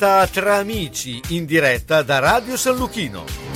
Tra amici in diretta da Radio San Luchino.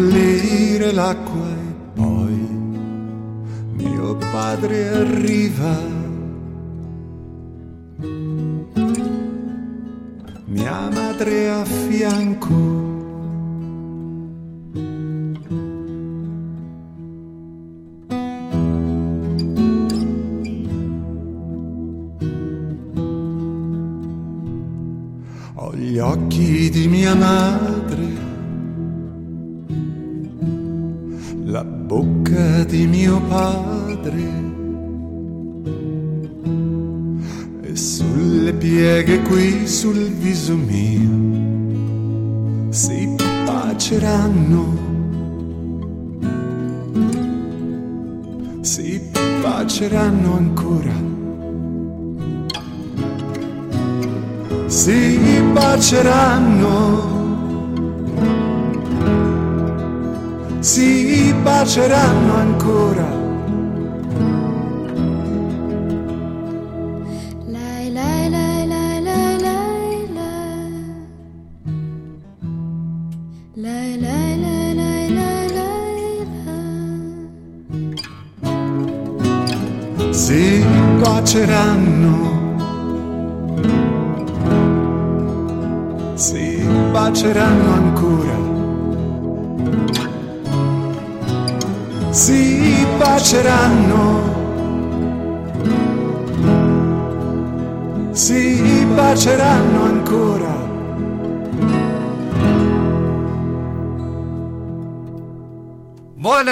Bollire l'acqua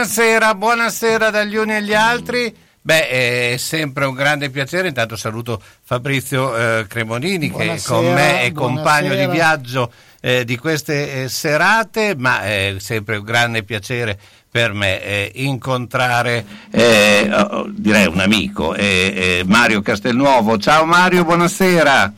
Buonasera, buonasera dagli uni agli altri. Beh, è sempre un grande piacere. Intanto saluto Fabrizio eh, Cremonini buonasera, che con me è compagno di viaggio eh, di queste eh, serate, ma è sempre un grande piacere per me eh, incontrare eh, oh, direi un amico, eh, Mario Castelnuovo. Ciao Mario, buonasera.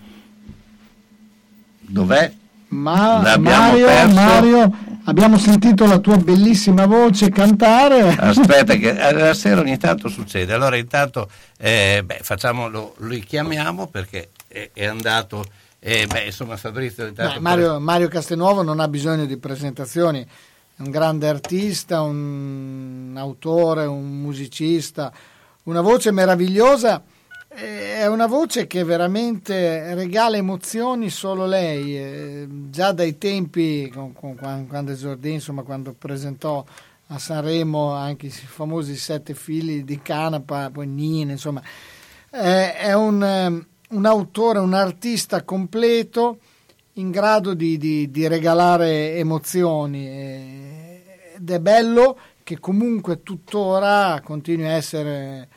Dov'è? Ma, Mario, Mario, abbiamo sentito la tua bellissima voce cantare. Aspetta, che la sera ogni tanto succede. Allora, intanto eh, beh, facciamo, lo, richiamiamo perché è, è andato e beh, insomma, Fabrizio. Beh, Mario. Mario Castelnuovo non ha bisogno di presentazioni, è un grande artista, un autore, un musicista, una voce meravigliosa. È una voce che veramente regala emozioni solo lei, già dai tempi, con, con, quando esordì, insomma, quando presentò a Sanremo anche i famosi sette figli di Canapa, poi Nina, insomma, è un, un autore, un artista completo in grado di, di, di regalare emozioni ed è bello che comunque tuttora continui a essere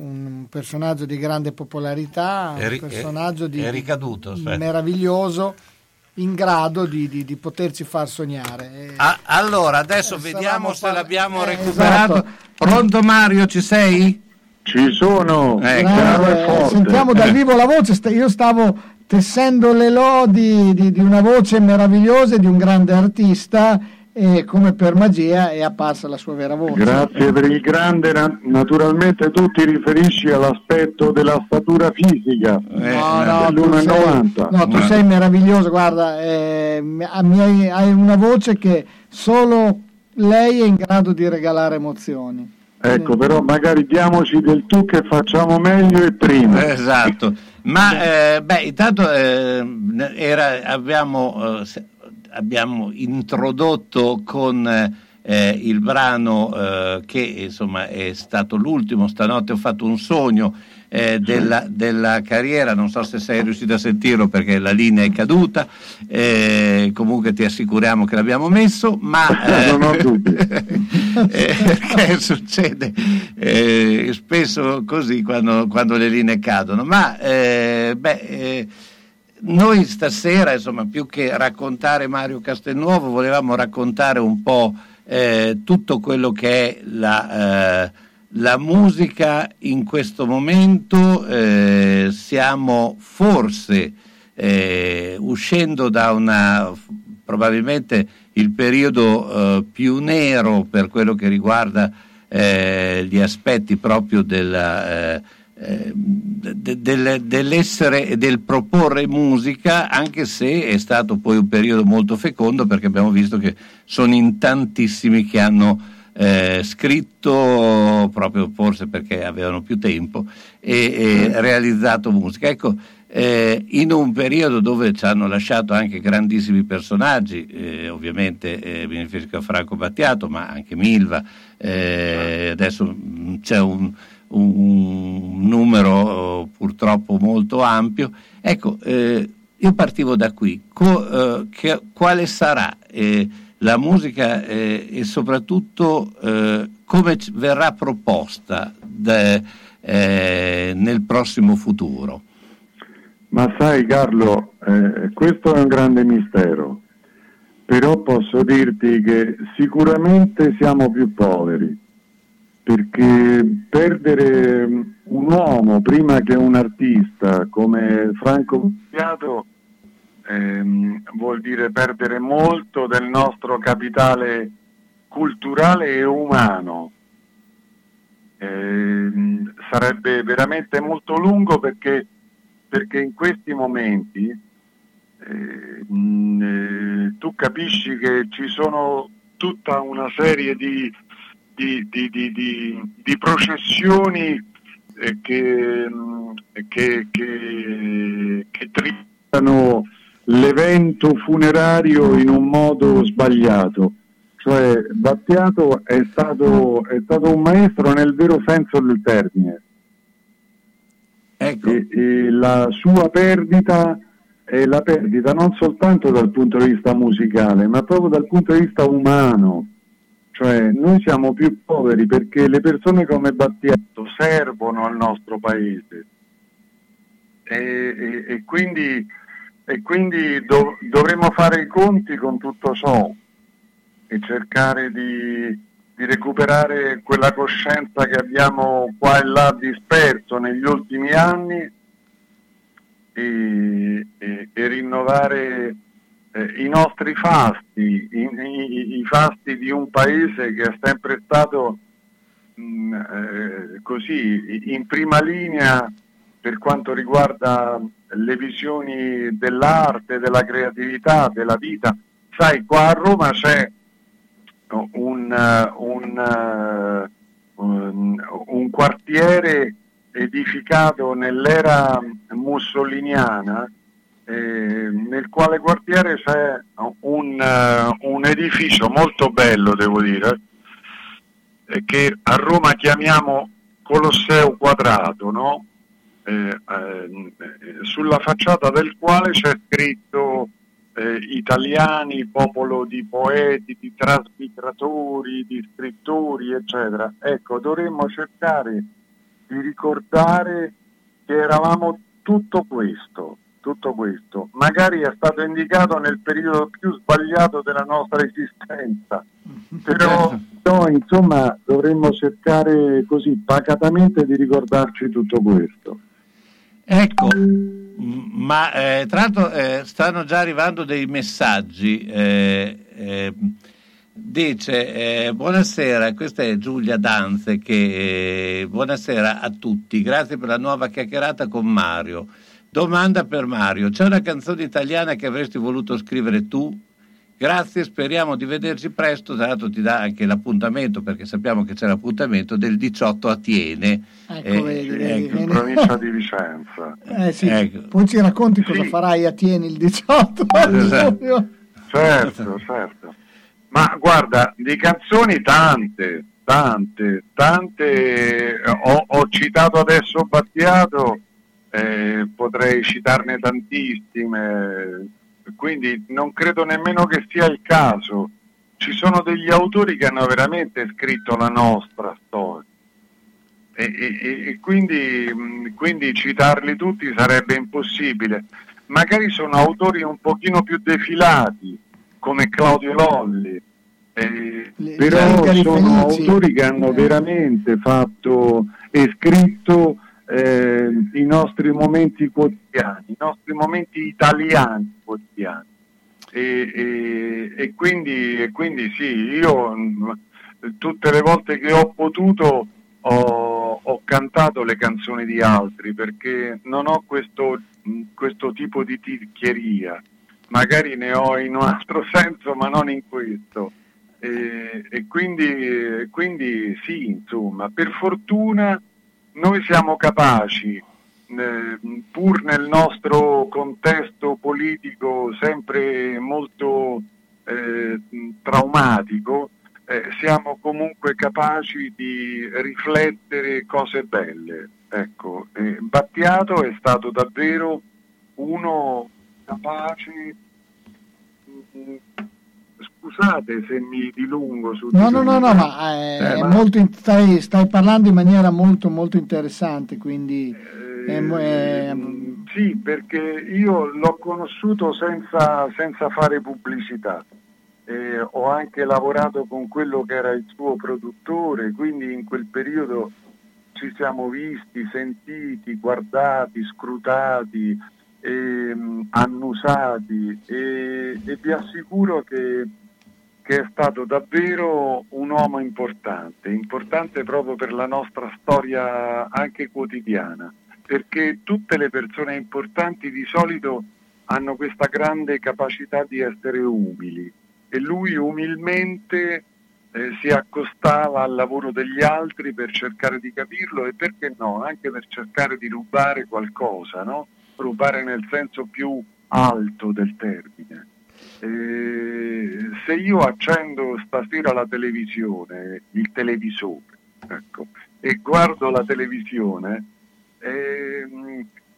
un personaggio di grande popolarità, un personaggio di, è ricaduto, di meraviglioso in grado di, di, di, poterci far sognare. Ah, allora, adesso eh, vediamo se l'abbiamo eh, recuperato. Esatto. Pronto Mario, ci sei? Ci sono, eh, eh, sentiamo dal vivo la voce, io stavo tessendo le lodi di, di una voce meravigliosa di un grande artista e come per magia è apparsa la sua vera voce. Grazie per il grande, naturalmente tu ti riferisci all'aspetto della statura fisica eh, no, no, tu sei, no, tu sei meraviglioso, guarda, eh, hai una voce che solo lei è in grado di regalare emozioni. Ecco, però magari diamoci del tu che facciamo meglio e prima. Esatto, ma eh, beh, intanto eh, era, abbiamo, eh, abbiamo, introdotto con eh, il brano eh, che insomma è stato l'ultimo, stanotte ho fatto un sogno eh, della, della, carriera, non so se sei riuscito a sentirlo perché la linea è caduta, eh, comunque ti assicuriamo che l'abbiamo messo, ma eh, non ho dubbi. Eh, perché succede eh, spesso così quando, quando, le linee cadono, ma eh, beh, noi stasera, insomma, più che raccontare Mario Castelnuovo, volevamo raccontare un po' tutto quello che è la la musica in questo momento. Eh, siamo forse eh, uscendo da una probabilmente il periodo eh, più nero per quello che riguarda eh, gli aspetti proprio della, eh, de, de, dell'essere e del proporre musica, anche se è stato poi un periodo molto fecondo perché abbiamo visto che sono in tantissimi che hanno eh, scritto proprio forse perché avevano più tempo e, e realizzato musica. Ecco, eh, in un periodo dove ci hanno lasciato anche grandissimi personaggi, eh, ovviamente eh, a Franco Battiato, ma anche Milva, eh, adesso c'è un, un, un, numero purtroppo molto ampio. Ecco, eh, io partivo da qui, Co, eh, che, quale sarà? Eh, la musica eh, e soprattutto eh, come verrà proposta de, eh, nel prossimo futuro. Ma sai Carlo, eh, questo è un grande mistero, però posso dirti che sicuramente siamo più poveri, perché perdere un uomo prima che un artista come Franco Battiato ehm, vuol dire perdere molto del nostro capitale culturale e umano. Eh, sarebbe veramente molto lungo perché, perché in questi momenti eh, mh, eh, tu capisci che ci sono tutta una serie di, di, di, di processioni eh, che, che, che, che trippano l'evento funerario in un modo sbagliato. Cioè Battiato è stato, è stato un maestro nel vero senso del termine. Ecco. E, e la sua perdita è la perdita non soltanto dal punto di vista musicale, ma proprio dal punto di vista umano. Cioè noi siamo più poveri perché le persone come Battiato servono al nostro paese. E, e, e quindi e quindi dov- dovremo fare i conti con tutto ciò e cercare di, di, recuperare quella coscienza che abbiamo qua e là disperso negli ultimi anni e, e, e rinnovare eh, i nostri fasti, i, i, i, fasti di un paese che è sempre stato mh, mm, eh, così in prima linea per quanto riguarda le visioni dell'arte, della creatività, della vita. Sai, qua a Roma c'è un, un, un, un quartiere edificato nell'era mussoliniana, eh, nel quale quartiere c'è un, un, edificio molto bello, devo dire, eh, che a Roma chiamiamo Colosseo Quadrato, no? Eh, eh, sulla facciata del quale c'è scritto eh, italiani, popolo di poeti, di trasmigratori, di scrittori, eccetera. Ecco, dovremmo cercare di ricordare che eravamo tutto questo, tutto questo. Magari è stato indicato nel periodo più sbagliato della nostra esistenza, però, però insomma dovremmo cercare così pacatamente di ricordarci tutto questo. Ecco, ma eh, tra l'altro eh, stanno già arrivando dei messaggi. Eh, eh dice eh, buonasera, questa è Giulia Danze che eh, buonasera a tutti, grazie per la nuova chiacchierata con Mario. Domanda per Mario, c'è una canzone italiana che avresti voluto scrivere tu? Grazie, speriamo di vederci presto. Tra l'altro ti dà anche l'appuntamento, perché sappiamo che c'è l'appuntamento del 18 a Tiene. Ecco, eh, vedi, vedi, ecco. in provincia di Vicenza. Eh, sì. ecco. Poi ci racconti cosa sì. farai a Tiene il 18 esatto. Certo, certo. Ma guarda, di canzoni tante, tante, tante, ho, ho citato adesso Battiato, eh, potrei citarne tantissime, quindi non credo nemmeno che sia il caso. Ci sono degli autori che hanno veramente scritto la nostra storia e, e, e quindi, quindi citarli tutti sarebbe impossibile. Magari sono autori un pochino più defilati, come Claudio Lolli, eh, però sono autori che hanno veramente fatto e scritto eh, i nostri momenti quotidiani, i nostri momenti italiani quotidiani. E, e, e, quindi, e quindi sì, io tutte le volte che ho potuto ho, ho, cantato le canzoni di altri perché non ho questo, questo tipo di ticchieria, magari ne ho in un altro senso ma non in questo. E, e quindi, quindi, sì, insomma, per fortuna noi siamo capaci, eh, pur nel nostro contesto politico sempre molto eh, traumatico, eh, siamo comunque capaci di riflettere cose belle. Ecco, Battiato è stato davvero uno capace scusate se mi dilungo su No, no, no, no, ma, eh, eh, ma... Molto, stai, stai, parlando in maniera molto, molto interessante, quindi... Eh, è, sì, perché io l'ho conosciuto senza, senza fare pubblicità. ho anche lavorato con quello che era il suo produttore, quindi in quel periodo ci siamo visti, sentiti, guardati, scrutati, ehm, annusati e, e vi assicuro che che è stato davvero un uomo importante, importante proprio per la nostra storia anche quotidiana, perché tutte le persone importanti di solito hanno questa grande capacità di essere umili e lui umilmente eh, si accostava al lavoro degli altri per cercare di capirlo e perché no, anche per cercare di rubare qualcosa, no? rubare nel senso più alto del termine. Eh, se io accendo stasera la televisione, il televisore, ecco, e guardo la televisione, eh,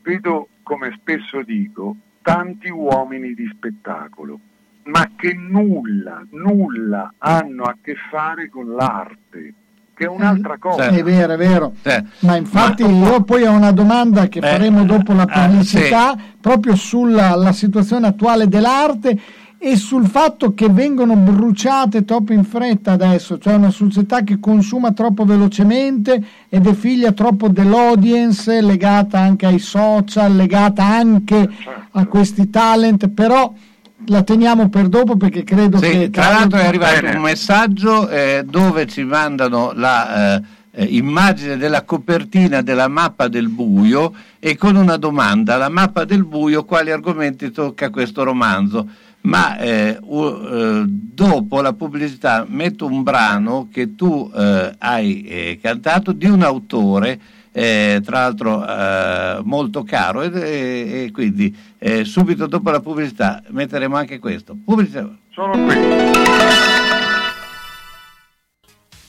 vedo, come spesso dico, tanti uomini di spettacolo, ma che nulla, nulla hanno a che fare con l'arte che è un'altra cosa. È vero, è vero. Eh. Ma infatti Ma... io poi ho una domanda che eh. faremo dopo la ah, pubblicità, sì. proprio sulla situazione attuale dell'arte e sul fatto che vengono bruciate troppo in fretta adesso, cioè una società che consuma troppo velocemente ed è figlia troppo dell'audience, legata anche ai social, legata anche a questi talent, però la teniamo per dopo perché credo sì, che... Tra l'altro è arrivato un messaggio eh, dove ci mandano la... Eh, eh, immagine della copertina della mappa del buio e con una domanda, la mappa del buio, quali argomenti tocca questo romanzo? Ma eh, uh, dopo la pubblicità metto un brano che tu uh, hai eh, cantato di un autore eh, tra l'altro eh, molto caro e quindi subito dopo la pubblicità metteremo anche questo. Pubblicità. Sono qui.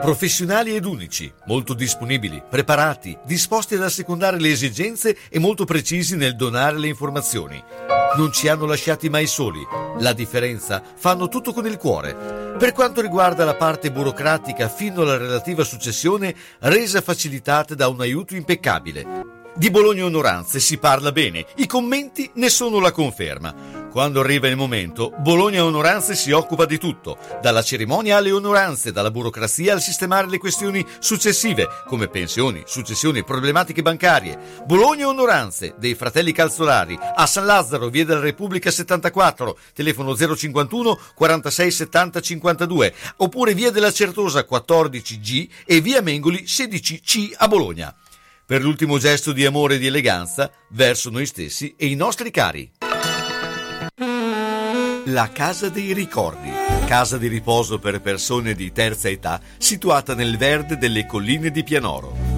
Professionali ed unici, molto disponibili, preparati, disposti ad assecondare le esigenze e molto precisi nel donare le informazioni. Non ci hanno lasciati mai soli. La differenza fanno tutto con il cuore. Per quanto riguarda la parte burocratica fino alla relativa successione, resa facilitata da un aiuto impeccabile. Di Bologna Onoranze si parla bene, i commenti ne sono la conferma. Quando arriva il momento, Bologna Onoranze si occupa di tutto, dalla cerimonia alle onoranze, dalla burocrazia al sistemare le questioni successive, come pensioni, successioni, problematiche bancarie. Bologna Onoranze, dei fratelli Calzolari, a San Lazzaro, via della Repubblica 74, telefono 051 46 70 52, oppure via della Certosa 14G e via Mengoli 16C a Bologna. Per l'ultimo gesto di amore e di eleganza verso noi stessi e i nostri cari. La Casa dei Ricordi, casa di riposo per persone di terza età situata nel verde delle colline di Pianoro.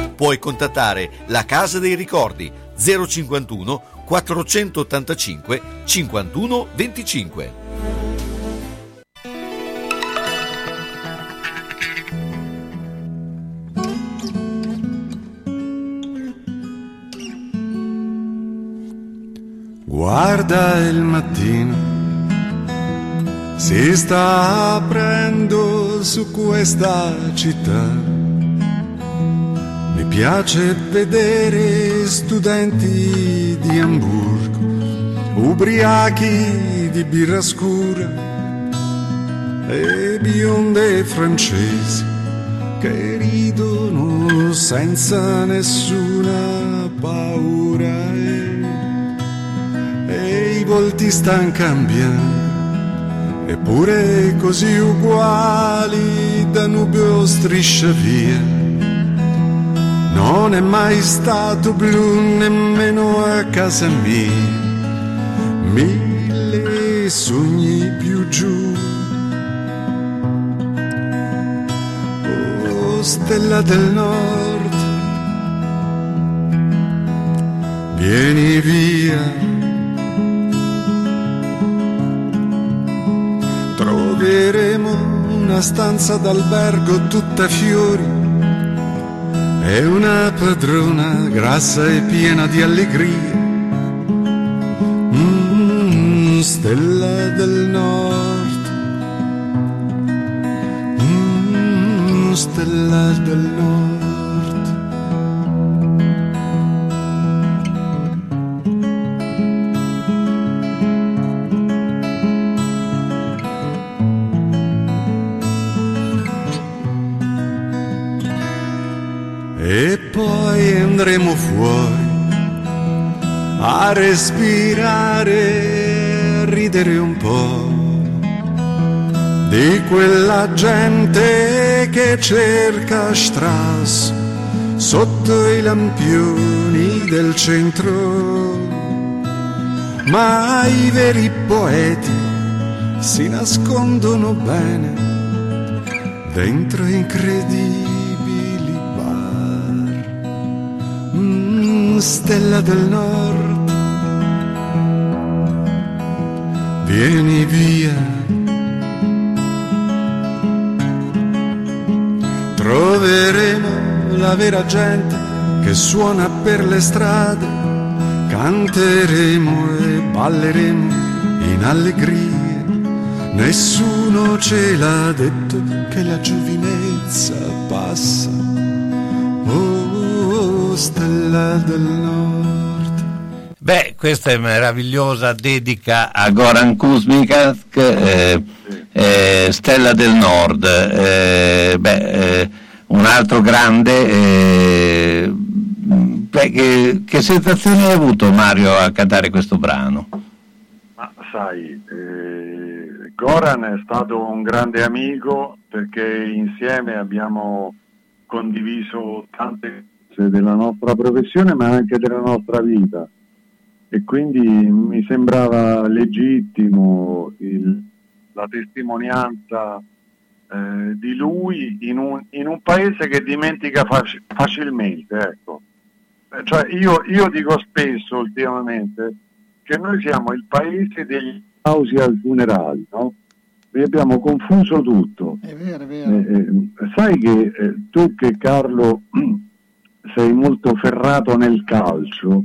Puoi contattare la Casa dei Ricordi 051 485 51 25. Guarda il mattino, si sta aprendo su questa città. Mi piace vedere studenti di Hamburgo, ubriachi di birra scura e bionde francesi che ridono senza nessuna paura. E e i volti stan cambiando, eppure così uguali Danubio striscia via. Non è mai stato blu nemmeno a casa mia, mille sogni più giù. Oh, stella del nord, vieni via. Troveremo una stanza d'albergo tutta fiori e una padrona grassa e piena di allegria. Mm, stella del nord, mm, stella del nord. Andremo fuori a respirare, a ridere un po' di quella gente che cerca Strass sotto i lampioni del centro. Ma i veri poeti si nascondono bene dentro incredibili stella del nord, vieni via. Troveremo la vera gente che suona per le strade, canteremo e balleremo in allegria. Nessuno ce l'ha detto che la giovinezza passa. Oh, stella del nord. Beh, questa è meravigliosa dedica a Goran Kuzmikak, eh, eh, Stella del Nord. Eh, beh, eh, un altro grande. eh, beh, che, che sensazioni hai avuto Mario a cantare questo brano? Ma sai, eh, Goran è stato un grande amico perché insieme abbiamo condiviso tante cose della nostra professione ma anche della nostra vita e quindi mi sembrava legittimo il- la testimonianza eh, di lui in un, in un paese che dimentica faci- facilmente. Ecco. Eh, Cioè io, io dico spesso ultimamente che noi siamo il paese degli applausi al funerale, no? e abbiamo confuso tutto. È vero, è vero. Eh, eh, sai che eh, tu che Carlo sei molto ferrato nel calcio,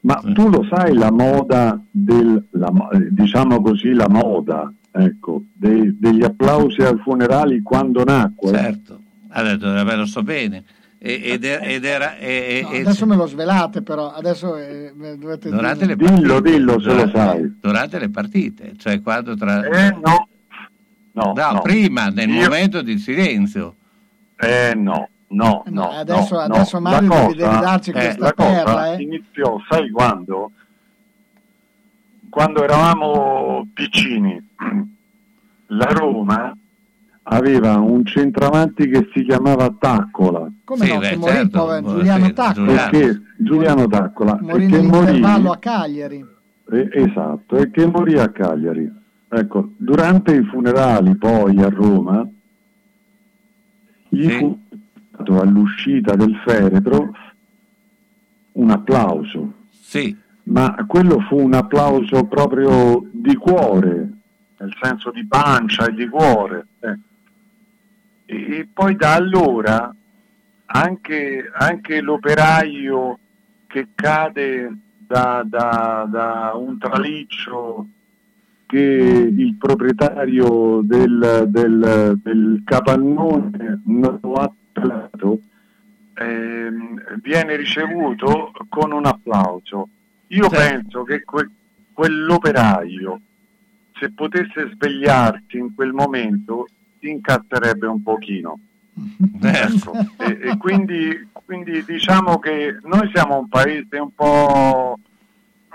ma Sì. tu lo sai la moda del, la eh, diciamo così, la moda, ecco, dei- degli applausi ai funerali quando nacque? Certo, ha detto, vabbè, lo so bene. E- ed, era, ed era- e- e- No, adesso me lo svelate però, adesso eh, dovete durante le dirlo. Dillo, partite, dillo se lo durante, sai. durante le partite, cioè quando tra... Eh no, no, No, no. prima, nel Io- momento di silenzio. Eh no, no, Eh, no, no. adesso- no, adesso no. Mario cosa- devi darci eh, questa la perla, eh. iniziò, sai quando? Quando eravamo piccini, la Roma aveva un centravanti che si chiamava Taccola, Come Sì, no, beh, che morì certo, povero sì, Giuliano Tacco, Giuliano. perché Giuliano Taccola, morì che morì, nell'intervallo a Cagliari. eh, esatto, e che morì a Cagliari. Ecco, durante i funerali poi a Roma, gli Sì. fu dato all'uscita del feretro un applauso, Sì, ma quello fu un applauso proprio di cuore, nel senso di pancia e di cuore. eh. E poi da allora anche, anche l'operaio che cade da, da- da un traliccio che il proprietario del, del- del capannone non lo ha pagato, ehm, viene ricevuto con un applauso. Io Certo. penso che que- quell'operaio, se potesse svegliarsi in quel momento, si incazzerebbe un pochino. certo. e, e quindi, quindi diciamo che noi siamo un paese un po',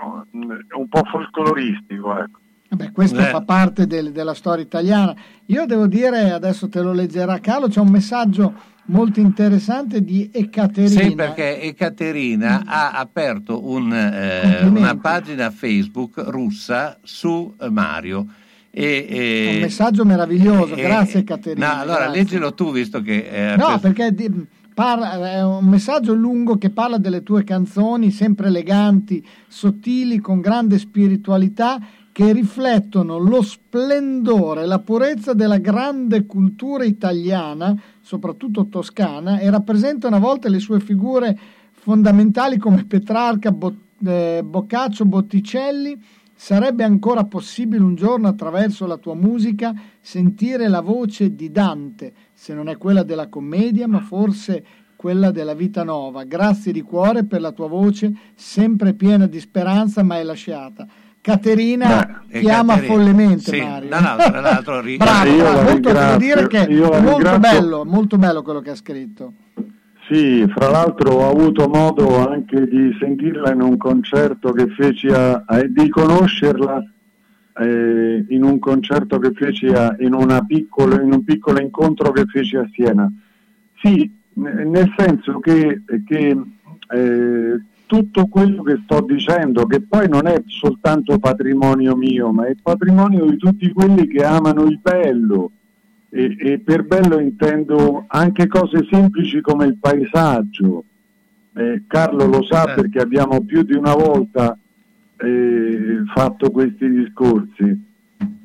un po' folcloristico. Ecco. Vabbè, questo Eh. fa parte del- della storia italiana. Io devo dire, adesso te lo leggerà Carlo, c'è un messaggio molto interessante di Ekaterina. Sì, perché Ekaterina ha aperto un, eh, una pagina Facebook russa su Mario. E, e- Un messaggio meraviglioso, e- grazie Caterina. No, allora grazie. leggilo tu visto che... eh, No, questo- perché parla- è un messaggio lungo che parla delle tue canzoni, sempre eleganti, sottili, con grande spiritualità, che riflettono lo splendore, la purezza della grande cultura italiana, soprattutto toscana, e rappresentano a volte le sue figure fondamentali come Petrarca, Bo- eh, Boccaccio, Botticelli. Sarebbe ancora possibile un giorno attraverso la tua musica sentire la voce di Dante, se non è quella della commedia, ma forse quella della vita nuova. Grazie di cuore per la tua voce, sempre piena di speranza, mai lasciata. Caterina E ti ama Caterina- follemente, sì, Mario. no, no, tra l'altro ri- bravo, Io bravo, molto, devo dire che è molto bello, molto bello quello che ha scritto. Sì, fra l'altro ho avuto modo anche di sentirla in un concerto che feci a, a- di conoscerla eh, in un concerto che feci a- in, una piccolo, in un piccolo incontro che feci a Siena. Sì, n- nel senso che, che, eh, tutto quello che sto dicendo, che poi non è soltanto patrimonio mio, ma è patrimonio di tutti quelli che amano il bello. E, e per bello intendo anche cose semplici come il paesaggio. Eh, Carlo lo sa Certo. perché abbiamo più di una volta eh, fatto questi discorsi.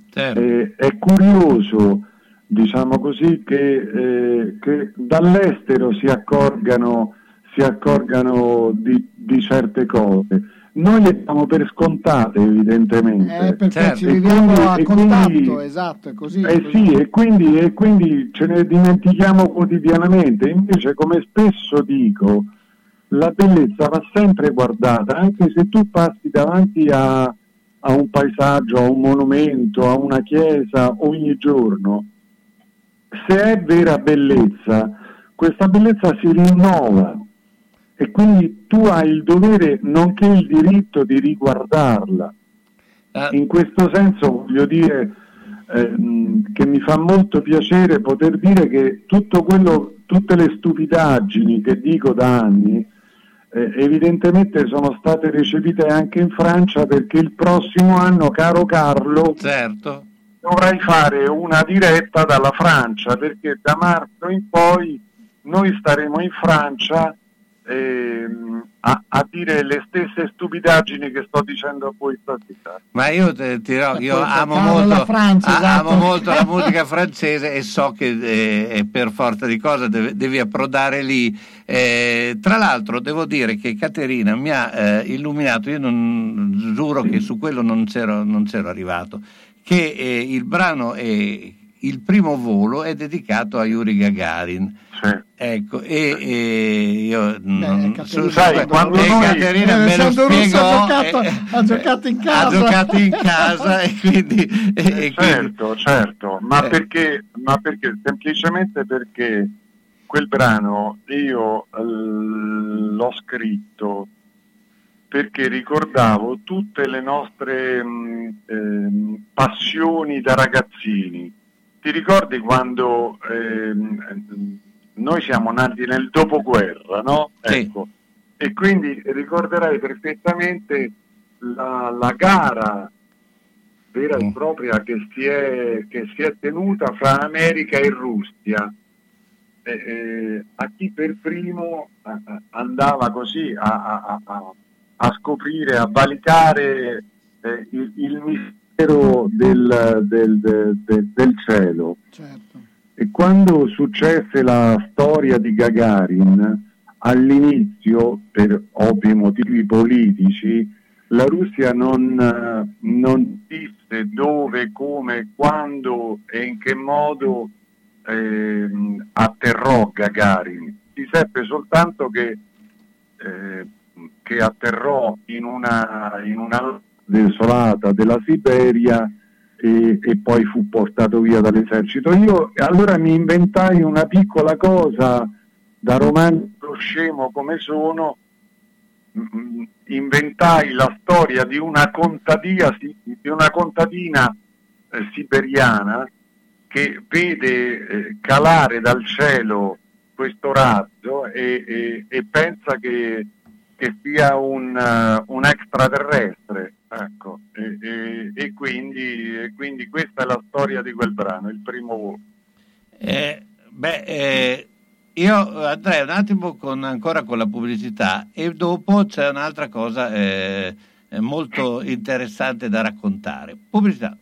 certo. Eh, è curioso, diciamo così, che, eh, che dall'estero si accorgano, si accorgano di, di certe cose. Noi le diamo per scontate, evidentemente. Eh, perché Certo. ci E viviamo quindi- a contatto, quindi- esatto, è così. Eh così. sì, e quindi, e quindi ce ne dimentichiamo quotidianamente. Invece, come spesso dico, la bellezza va sempre guardata, anche se tu passi davanti a, a un paesaggio, a un monumento, a una chiesa ogni giorno. Se è vera bellezza, questa bellezza si rinnova e quindi tu hai il dovere, nonché il diritto di riguardarla. Ah, In questo senso voglio dire ehm, che mi fa molto piacere poter dire che tutto quello, tutte le stupidaggini che dico da anni eh, evidentemente sono state recepite anche in Francia perché il prossimo anno, caro Carlo, certo. dovrai fare una diretta dalla Francia perché da marzo in poi noi staremo in Francia ehm, a, a, dire le stesse stupidaggini che sto dicendo a voi stasera. Ma io ti dirò, io amo molto, Francia, esatto. amo molto, la musica francese e so che eh, per forza di cosa deve, devi approdare lì. Eh, tra l'altro devo dire che Caterina mi ha eh, illuminato, io non, giuro che su quello non c'ero, non c'ero arrivato, che eh, il brano è il primo volo è dedicato a Yuri Gagarin. Sì. Ecco, e, e io Beh, su, sai, quando e noi, Caterina eh, me lo spiegò, ha giocato, eh, ha giocato in casa, ha giocato in casa e quindi, e, eh, certo, quindi, certo, ma, eh. perché, ma perché semplicemente perché quel brano io eh, l'ho scritto perché ricordavo tutte le nostre mh, eh, passioni da ragazzini ti ricordi quando ehm, noi siamo nati nel dopoguerra, no? Sì. Ecco. E quindi ricorderai perfettamente la, la gara vera e mm. propria che si, è, che si è tenuta fra America e Russia. Eh, eh, a chi per primo andava così a, a, a, scoprire, a valicare eh, il, il mistero mistero del, del, del, del cielo. Certo. E quando successe la storia di Gagarin, all'inizio, per ovvi motivi politici, la Russia non, non disse dove, come, quando e in che modo eh, atterrò Gagarin. Si seppe soltanto che, eh, che atterrò in una, in una desolata della Siberia e, e, poi fu portato via dall'esercito. Io allora mi inventai una piccola cosa da romanzo scemo come sono, mm, inventai la storia di una, contadina, di una contadina eh, siberiana che vede eh, calare dal cielo questo razzo e, e, e pensa che, che sia un, uh, un extraterrestre Ecco, e, e, e, quindi, e, quindi, questa è la storia di quel brano, il primo volo. Eh, beh, eh, io andrei un attimo con, ancora con la pubblicità e dopo c'è un'altra cosa eh, molto interessante da raccontare. Pubblicità.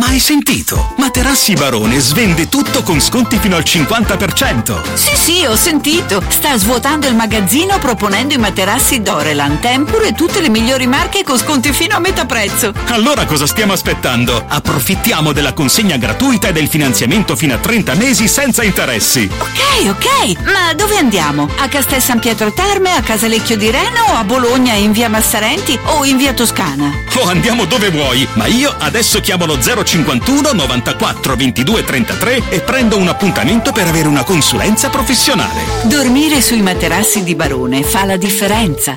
Hai sentito? Materassi Barone svende tutto con sconti fino al 50%. Sì, sì, ho sentito. Sta svuotando il magazzino proponendo i materassi Dorelan, Tempur e tutte le migliori marche con sconti fino a metà prezzo. Allora cosa stiamo aspettando? Approfittiamo della consegna gratuita e del finanziamento fino a 30 mesi senza interessi. Ok, ok. Ma dove andiamo? A Castel San Pietro Terme, a Casalecchio di Reno o a Bologna in via Massarenti o in via Toscana? Oh, andiamo dove vuoi, ma io adesso chiamo lo 050 51 94 22 33 e prendo un appuntamento per avere una consulenza professionale. Dormire sui materassi di Barone fa la differenza.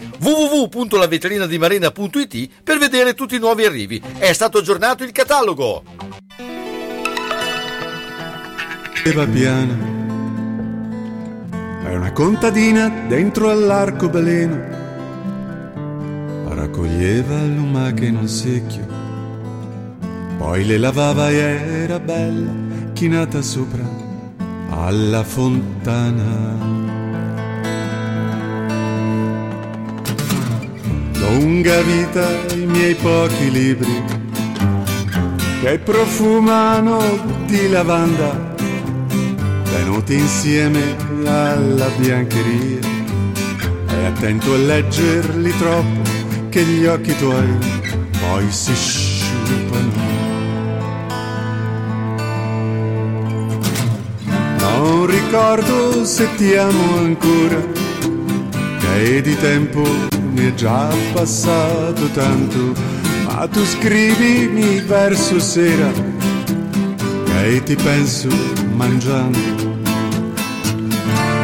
www.lavetrinadimarena.it per vedere tutti i nuovi arrivi. È stato aggiornato il catalogo. Eva piana è una contadina dentro all'arcobaleno. Raccoglieva lumache in un secchio, poi le lavava e era bella chinata sopra alla fontana. Lunga vita i miei pochi libri che profumano di lavanda, tenuti insieme alla biancheria Stai attento a leggerli troppo, che gli occhi tuoi poi si sciupano. Non ricordo se ti amo ancora, che di tempo ne è già passato tanto, ma tu scrivimi verso sera, che ti penso mangiando.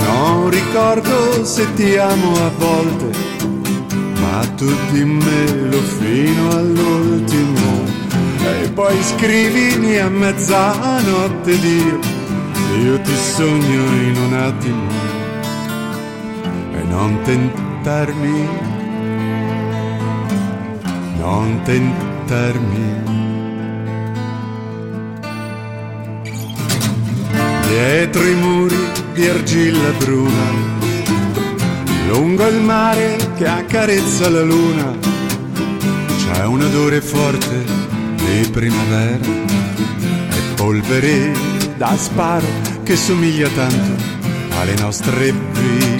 Non ricordo se ti amo a volte, ma tu dimmelo fino all'ultimo. E poi scrivimi a mezzanotte Dio, io ti sogno in un attimo. E non tentarmi, non tentarmi. Dietro i muri di argilla bruna, lungo il mare che accarezza la luna, c'è un odore forte di primavera e polvere da sparo che somiglia tanto alle nostre vite.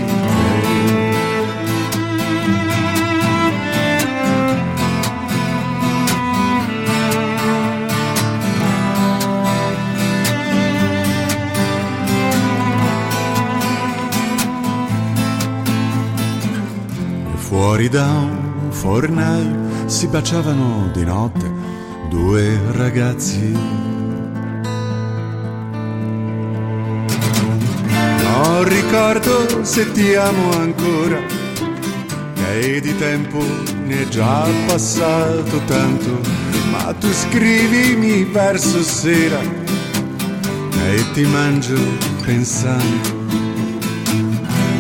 Fuori da un fornaio si baciavano di notte due ragazzi. Non ricordo se ti amo ancora, che di tempo ne è già passato tanto, ma tu scrivimi verso sera e ti mangio pensando.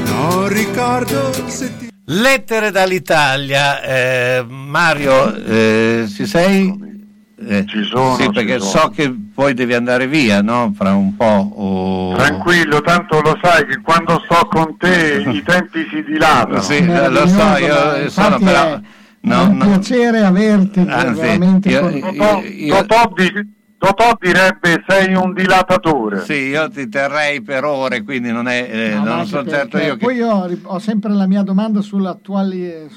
Non ricordo se ti Lettere dall'Italia, eh, Mario, eh, ci sei? Eh, ci sono. Sì, perché sono. so che poi devi andare via, no? Fra un po'. O... Tranquillo, tanto lo sai che quando sto con te i tempi si dilatano. Sì, lo so, io sono però... È no, un no. piacere averti Anzi, veramente io, con... io, Totò, io, Totò di- Totò direbbe sei un dilatatore. Sì, io ti terrei per ore, quindi non, è, eh, No, non sono certo perché io che... Poi io ho, ho sempre la mia domanda sull'attuale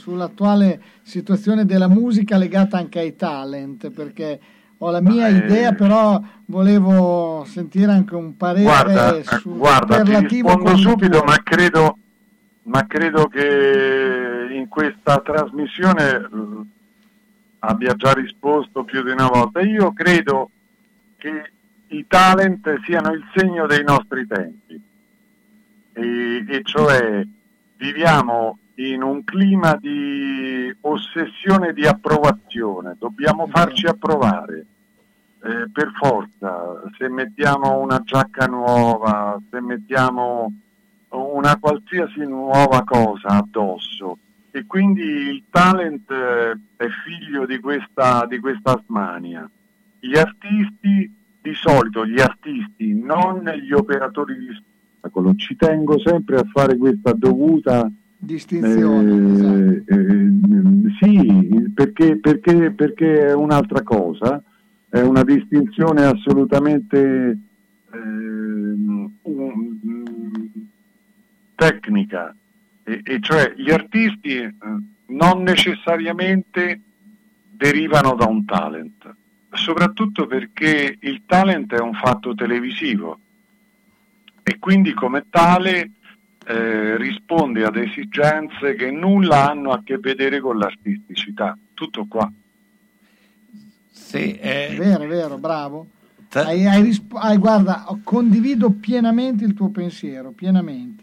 situazione della musica legata anche ai talent, perché ho la mia Eh, idea, però volevo sentire anche un parere Guarda, eh, su, guarda ti relativo rispondo subito, ma credo, ma credo che in questa trasmissione eh, abbia già risposto più di una volta. Io credo che i talent siano il segno dei nostri tempi, e, e cioè viviamo in un clima di ossessione di approvazione, dobbiamo farci approvare. Eh, per forza, se mettiamo una giacca nuova, se mettiamo una qualsiasi nuova cosa addosso e quindi il talent eh, è figlio di questa, di questa smania. Gli artisti, di solito gli artisti, non gli operatori di spettacolo, ci tengo sempre a fare questa dovuta distinzione. eh, eh, sì, perché, perché, perché è un'altra cosa, è una distinzione assolutamente ehm, tecnica, e, e cioè gli artisti eh, non necessariamente derivano da un talent, soprattutto perché il talent è un fatto televisivo e quindi come tale eh, risponde ad esigenze che nulla hanno a che vedere con l'artisticità. Tutto qua. Sì, È eh, vero, è vero, bravo. tra- Hai, hai risp- hai- guarda, condivido pienamente il tuo pensiero, pienamente.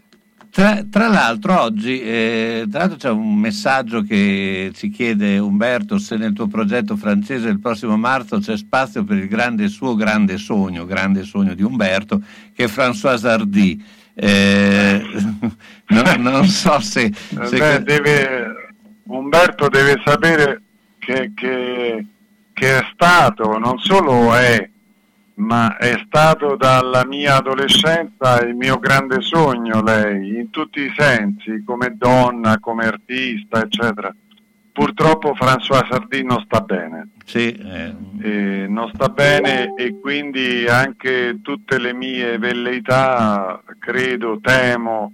Tra, tra l'altro oggi eh, tra l'altro c'è un messaggio che ci chiede Umberto se nel tuo progetto francese il prossimo marzo c'è spazio per il grande suo grande sogno, grande sogno di Umberto, che è François Hardy. Eh, no- non so se... se- Beh, deve- Umberto deve sapere che, che- che è stato, non solo è, ma è stato dalla mia adolescenza il mio grande sogno lei, in tutti i sensi, come donna, come artista, eccetera. Purtroppo François Sardi non sta bene. sì, eh, Eh, non sta bene e quindi anche tutte le mie velleità, credo, temo,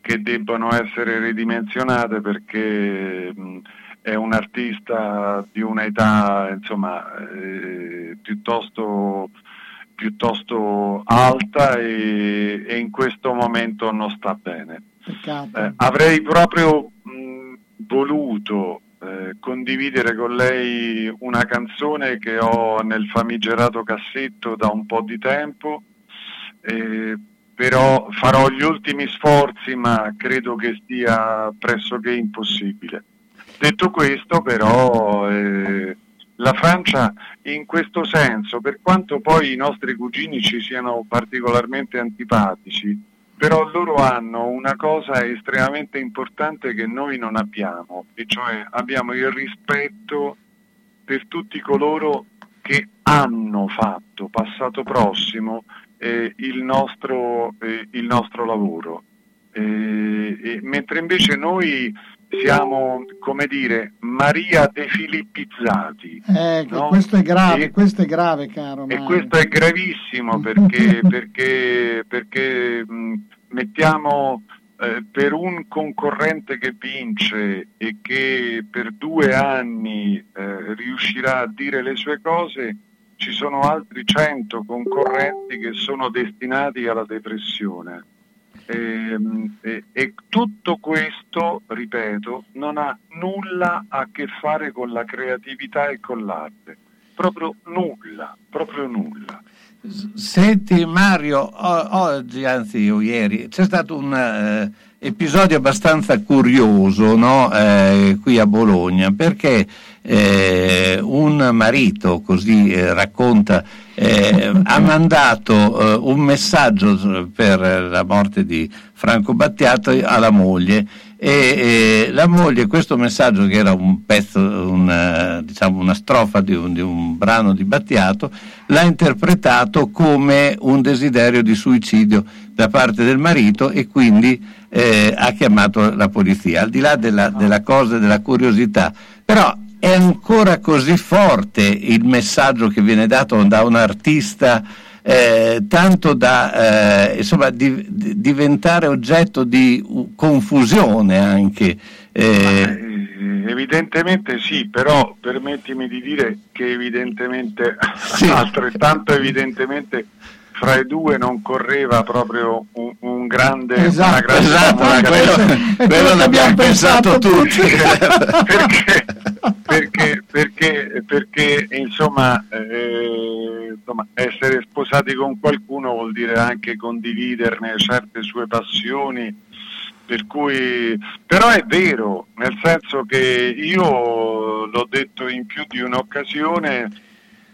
che debbono essere ridimensionate perché mh, è un artista di un'età insomma, eh, piuttosto, piuttosto, alta e, e, in questo momento non sta bene. Eh, avrei proprio mh, voluto eh, condividere con lei una canzone che ho nel famigerato cassetto da un po' di tempo, eh, però farò gli ultimi sforzi ma credo che sia pressoché impossibile. Detto questo però eh, la Francia in questo senso, per quanto poi i nostri cugini ci siano particolarmente antipatici, però loro hanno una cosa estremamente importante che noi non abbiamo, e cioè abbiamo il rispetto per tutti coloro che hanno fatto, passato prossimo, eh, il, nostro, eh, il, nostro, lavoro. Eh, mentre invece noi siamo, come dire, Maria De Filippizzati. Ecco, no? questo è grave, e, questo è grave, caro. E Mario. questo è gravissimo perché, perché, perché mh, mettiamo eh, per un concorrente che vince e che per due anni eh, riuscirà a dire le sue cose, ci sono altri cento concorrenti che sono destinati alla depressione. E, ehm, e, e, tutto questo, ripeto, non ha nulla a che fare con la creatività e con l'arte, proprio nulla, proprio nulla. Senti Mario, oggi, anzi ieri, c'è stato un eh, episodio abbastanza curioso no? eh, qui a Bologna perché eh, un marito, così eh, racconta, eh, ha mandato eh, un messaggio per la morte di Franco Battiato alla moglie e, la moglie questo messaggio che era un pezzo, una, diciamo una strofa di un, di un, brano di Battiato, l'ha interpretato come un desiderio di suicidio da parte del marito e quindi eh, ha chiamato la polizia, al di là della, della cosa, della curiosità. Però è ancora così forte il messaggio che viene dato da un artista eh, tanto da eh, insomma, di, di diventare oggetto di confusione anche. Eh. eh. evidentemente sì, però permettimi di dire che evidentemente, sì. altrettanto evidentemente fra i due non correva proprio un, un grande esatto, una grande esatto, ma quello, quello l'abbiamo pensato tutti. Perché, perché, perché, perché insomma, eh, insomma, essere sposati con qualcuno vuol dire anche condividerne certe sue passioni per cui però è vero nel senso che io l'ho detto in più di un'occasione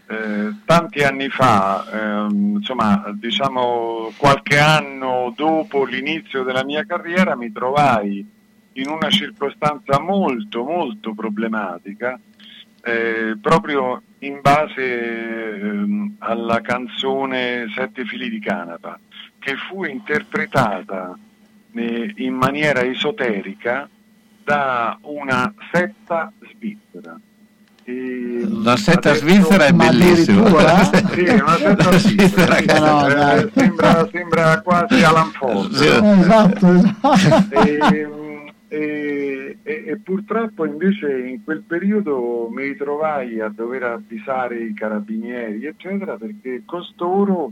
eh, tanti anni fa, ehm, insomma, diciamo qualche anno dopo l'inizio della mia carriera, mi trovai in una circostanza molto, molto problematica, eh, proprio in base ehm, alla canzone Sette fili di canapa, che fu interpretata eh, in maniera esoterica da una setta svizzera la setta svizzera è bellissima. sì, una setta svizzera. Sì, no, eh, sembra, sembra, quasi Alan Ford. Sì. Esatto, esatto. E, e, e, e, purtroppo invece in quel periodo mi ritrovai a dover avvisare i carabinieri, eccetera, perché costoro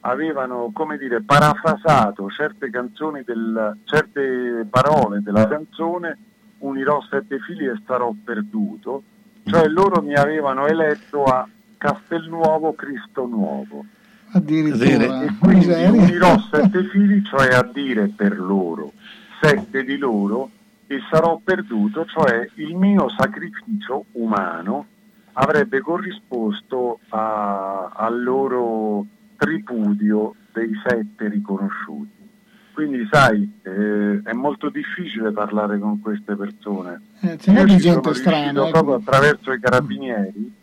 avevano, come dire, parafrasato certe canzoni del, certe parole della canzone Unirò sette fili e starò perduto cioè loro mi avevano eletto a Castelnuovo Cristo Nuovo. Addirittura. E quindi unirò sette fili, cioè a dire per loro, sette di loro, e sarò perduto, cioè il mio sacrificio umano avrebbe corrisposto a, al loro tripudio dei sette riconosciuti. Quindi sai, eh, è molto difficile parlare con queste persone. Eh, c'è di gente strana. Ecco. proprio attraverso i carabinieri,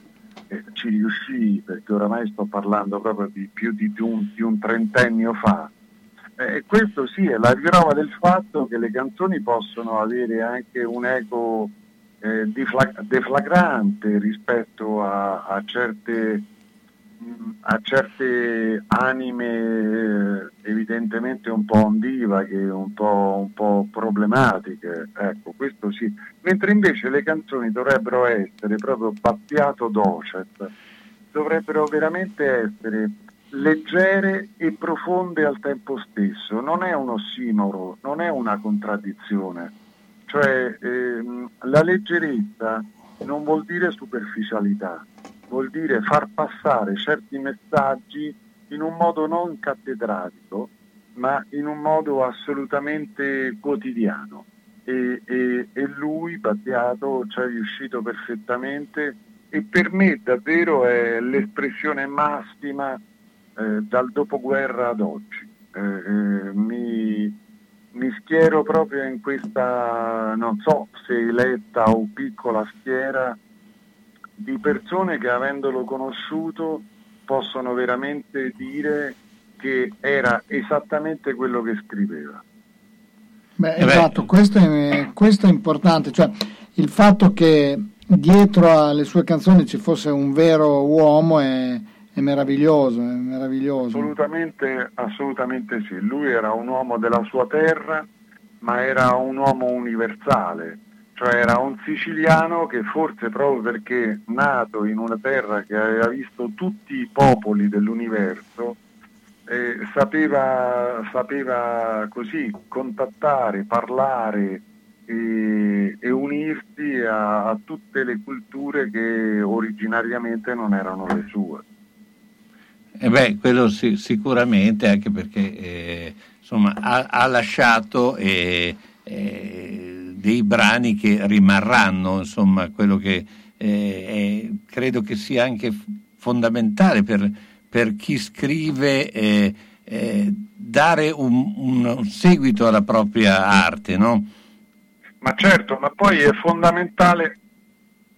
eh, ci riuscì perché oramai sto parlando proprio di più di, di, un, di un, trentennio fa. E questo sì è la riprova del fatto che le canzoni possono avere anche un eco eh, deflagrante rispetto a, a certe a certe anime evidentemente un po' ondivaghe, un po', un po' problematiche, ecco, questo sì. Mentre invece le canzoni dovrebbero essere proprio battiato docet, dovrebbero veramente essere leggere e profonde al tempo stesso, non è un ossimoro, non è una contraddizione, cioè ehm, la leggerezza non vuol dire superficialità, vuol dire far passare certi messaggi in un modo non cattedratico, ma in un modo assolutamente quotidiano. E, e, e lui, Battiato, ci è riuscito perfettamente e per me davvero è l'espressione massima eh, dal dopoguerra ad oggi. Eh, eh, mi, mi schiero proprio in questa, non so se eletta o piccola schiera, di persone che avendolo conosciuto possono veramente dire che era esattamente quello che scriveva. Beh, esatto, questo è, questo è importante, cioè il fatto che dietro alle sue canzoni ci fosse un vero uomo è, è meraviglioso, è meraviglioso. Assolutamente, assolutamente sì, lui era un uomo della sua terra, ma era un uomo universale, cioè era un siciliano che forse proprio perché nato in una terra che aveva visto tutti i popoli dell'universo, eh, sapeva, sapeva, così contattare, parlare e, e unirsi a, a, tutte le culture che originariamente non erano le sue. Eh beh, quello sì, sicuramente, anche perché eh, insomma, ha, ha lasciato eh, eh, dei brani che rimarranno, insomma, quello che eh, è, credo che sia anche fondamentale per, per chi scrive eh, eh, dare un, un, seguito alla propria arte, no? Ma certo, ma poi è fondamentale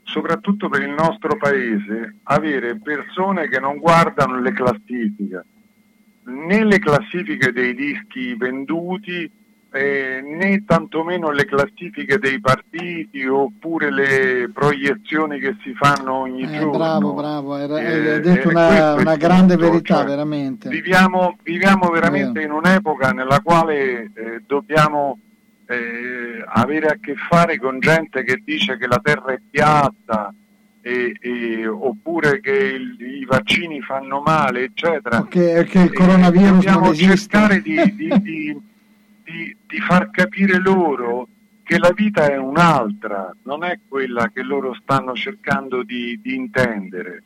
soprattutto per il nostro paese avere persone che non guardano le classifiche, né le classifiche dei dischi venduti eh, né tantomeno le classifiche dei partiti oppure le proiezioni che si fanno ogni eh, giorno. Bravo, bravo, hai, eh, detto una, una grande tutto, verità, cioè, veramente. Viviamo, viviamo veramente in un'epoca nella quale eh, dobbiamo eh, avere a che fare con gente che dice che la terra è piatta. E, e, oppure che il, i vaccini fanno male, eccetera. Che, che il coronavirus dobbiamo cercare di, di, di di, di far capire loro che la vita è un'altra, non è quella che loro stanno cercando di, di intendere.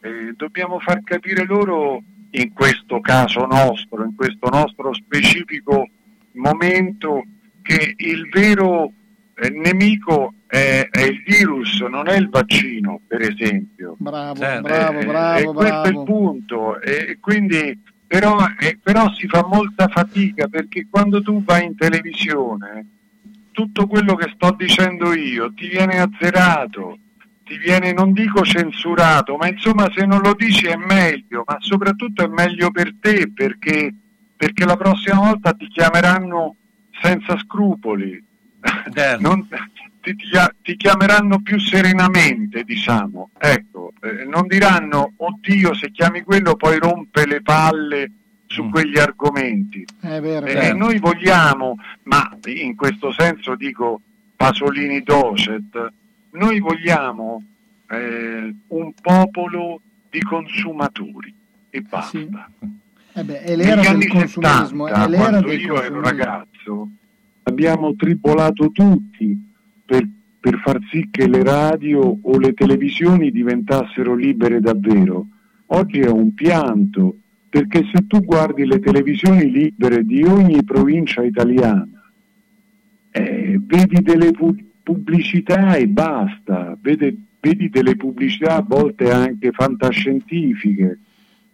Eh, dobbiamo far capire loro, in questo caso nostro, in questo nostro specifico momento, che il vero eh, nemico è, è, il virus, non è il vaccino, per esempio. Bravo, certo. bravo, bravo. Eh, questo è il punto. E quindi però, eh, però si fa molta fatica perché quando tu vai in televisione tutto quello che sto dicendo io ti viene azzerato, ti viene non dico censurato, ma insomma se non lo dici è meglio, ma soprattutto è meglio per te perché, perché la prossima volta ti chiameranno senza scrupoli. Non, ti, ti, chiameranno più serenamente, diciamo. Ecco, eh, non diranno, oddio, se chiami quello poi rompe le palle su mm. quegli argomenti. È vero, e eh, noi vogliamo, ma in questo senso dico Pasolini Docet, noi vogliamo eh, un popolo di consumatori e basta. Sì. Eh beh, è l'era Negli del consumismo, 70, è l'era quando del io ero ragazzo, abbiamo tribolato tutti per, per far sì che le radio o le televisioni diventassero libere davvero. Oggi è un pianto, perché se tu guardi le televisioni libere di ogni provincia italiana, eh, vedi delle pu- pubblicità e basta, vedi, vedi delle pubblicità a volte anche fantascientifiche,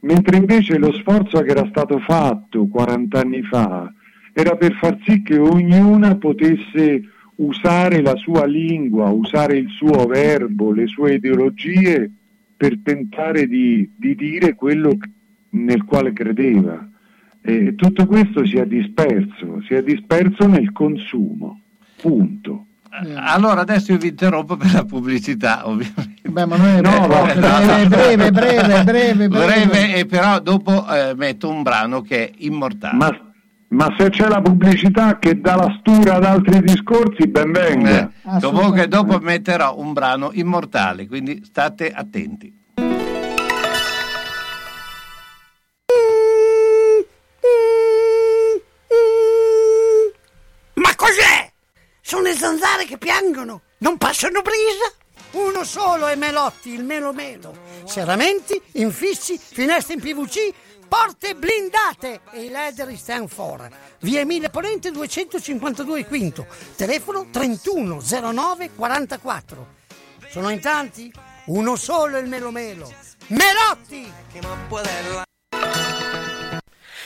mentre invece lo sforzo che era stato fatto 40 anni fa era per far sì che ognuna potesse usare la sua lingua, usare il suo verbo, le sue ideologie per tentare di, di dire quello nel quale credeva. E tutto questo si è disperso, si è disperso nel consumo, punto. Allora adesso io vi interrompo per la pubblicità, ovviamente. Beh, ma noi no, no, breve, breve, breve, breve, breve, e però dopo eh, metto un brano che è immortale. Ma, ma, se c'è la pubblicità che dà la stura ad altri discorsi, ben venga. Eh, comunque dopo metterò un brano immortale, quindi state attenti. Ma cos'è? Sono le zanzare che piangono, non passano brisa? Uno solo è Melotti, il Melo Melo. Serramenti, infissi, finestre in PVC, porte blindate e i leder stand for. Via Emile Ponente 252 Quinto, telefono 3109 44. Sono in tanti? Uno solo il Melo Melo. Melotti!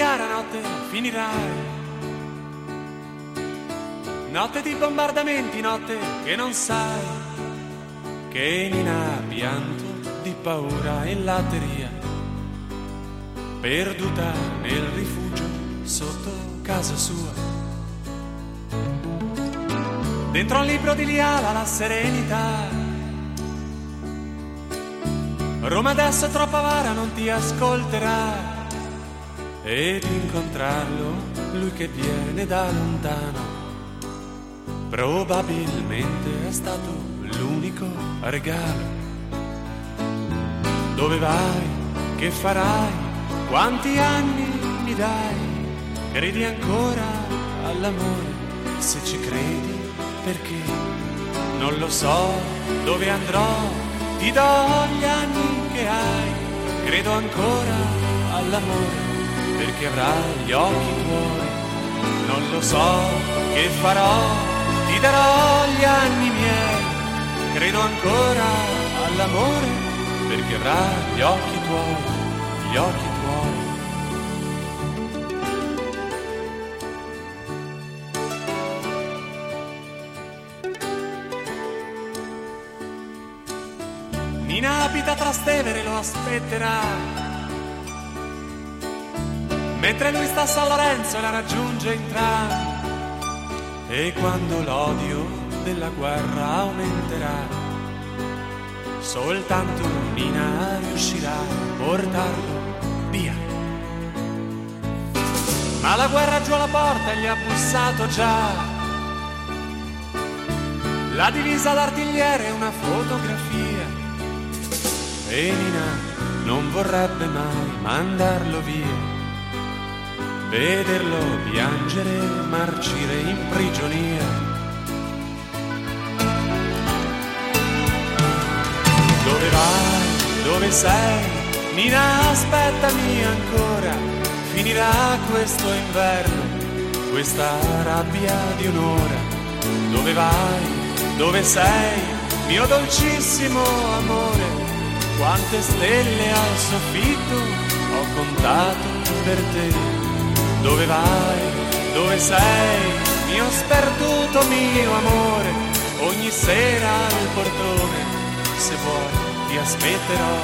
Chiara, notte finirai. Notte di bombardamenti, notte che non sai che Nina ha pianto di paura in latteria, perduta nel rifugio sotto casa sua. Dentro un libro di Liala la serenità. Roma adesso troppo avara, non ti ascolterà ed incontrarlo, lui che viene da lontano, probabilmente è stato l'unico regalo. Dove vai? Che farai? Quanti anni mi dai? Credi ancora all'amore? Se ci credi, perché? Non lo so dove andrò, ti do gli anni che hai, credo ancora all'amore perché avrà gli occhi tuoi. Non lo so che farò, ti darò gli anni miei. Credo ancora all'amore perché avrà gli occhi tuoi, gli occhi tuoi. Nina abita tra Stevere, lo aspetterà mentre lui sta a San Lorenzo e la raggiunge in tram. E quando l'odio della guerra aumenterà, soltanto Nina riuscirà a portarlo via. Ma la guerra giù alla porta gli ha bussato già. La divisa d'artigliere è una fotografia. E Nina non vorrebbe mai mandarlo via vederlo piangere, marcire in prigionia. Dove vai? Dove sei? Nina, aspettami ancora, finirà questo inverno, questa rabbia di un'ora. Dove vai? Dove sei? Mio dolcissimo amore, quante stelle al soffitto ho contato per te. Dove vai? Dove sei? Mio sperduto mio amore, ogni sera al portone, se vuoi ti aspetterò.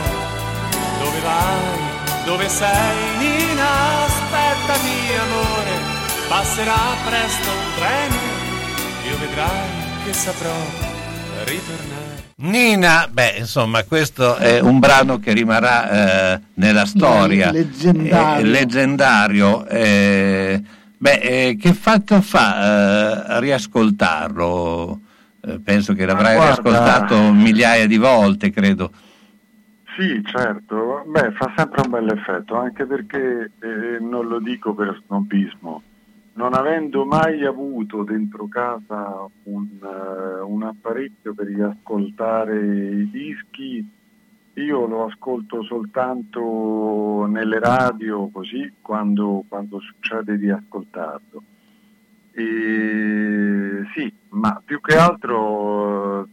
Dove vai? Dove sei? Nina, aspettami amore, passerà presto un treno, io vedrai che saprò ritornare. Nina, beh, insomma, questo è un brano che rimarrà eh, nella storia. Leggendario. Eh, leggendario. Eh, beh, eh, che fatto fa eh, riascoltarlo? Eh, penso che l'avrai guarda- riascoltato migliaia di volte, credo. Sì, certo, beh, fa sempre un bel effetto, anche perché eh, non lo dico per snobismo, non avendo mai avuto dentro casa un, eh, un apparecchio per riascoltare i dischi, io lo ascolto soltanto nelle radio, così, quando, quando succede di ascoltarlo. E, sì, ma più che altro eh,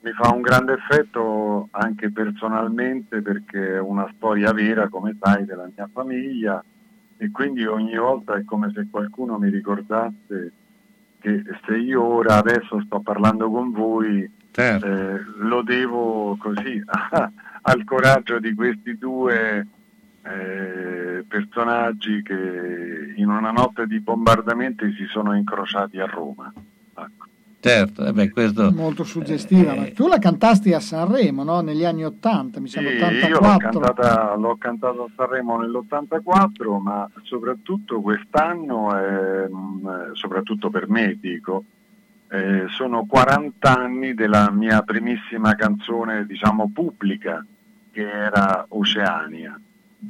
mi fa un grande effetto anche personalmente perché è una storia vera, come sai, della mia famiglia e quindi ogni volta è come se qualcuno mi ricordasse che se io ora adesso sto parlando con voi Certo. eh, lo devo così al coraggio di questi due eh, personaggi che in una notte di bombardamenti si sono incrociati a Roma. Certo, eh beh, questo... Molto suggestiva. Eh, tu la cantasti a Sanremo, no? Negli anni 80, mi Sì, sembra io l'ho 84. cantata, l'ho cantata a Sanremo nell'84, ma soprattutto quest'anno, ehm, soprattutto per me dico, eh, sono 40 anni della mia primissima canzone, diciamo, pubblica, che era Oceania.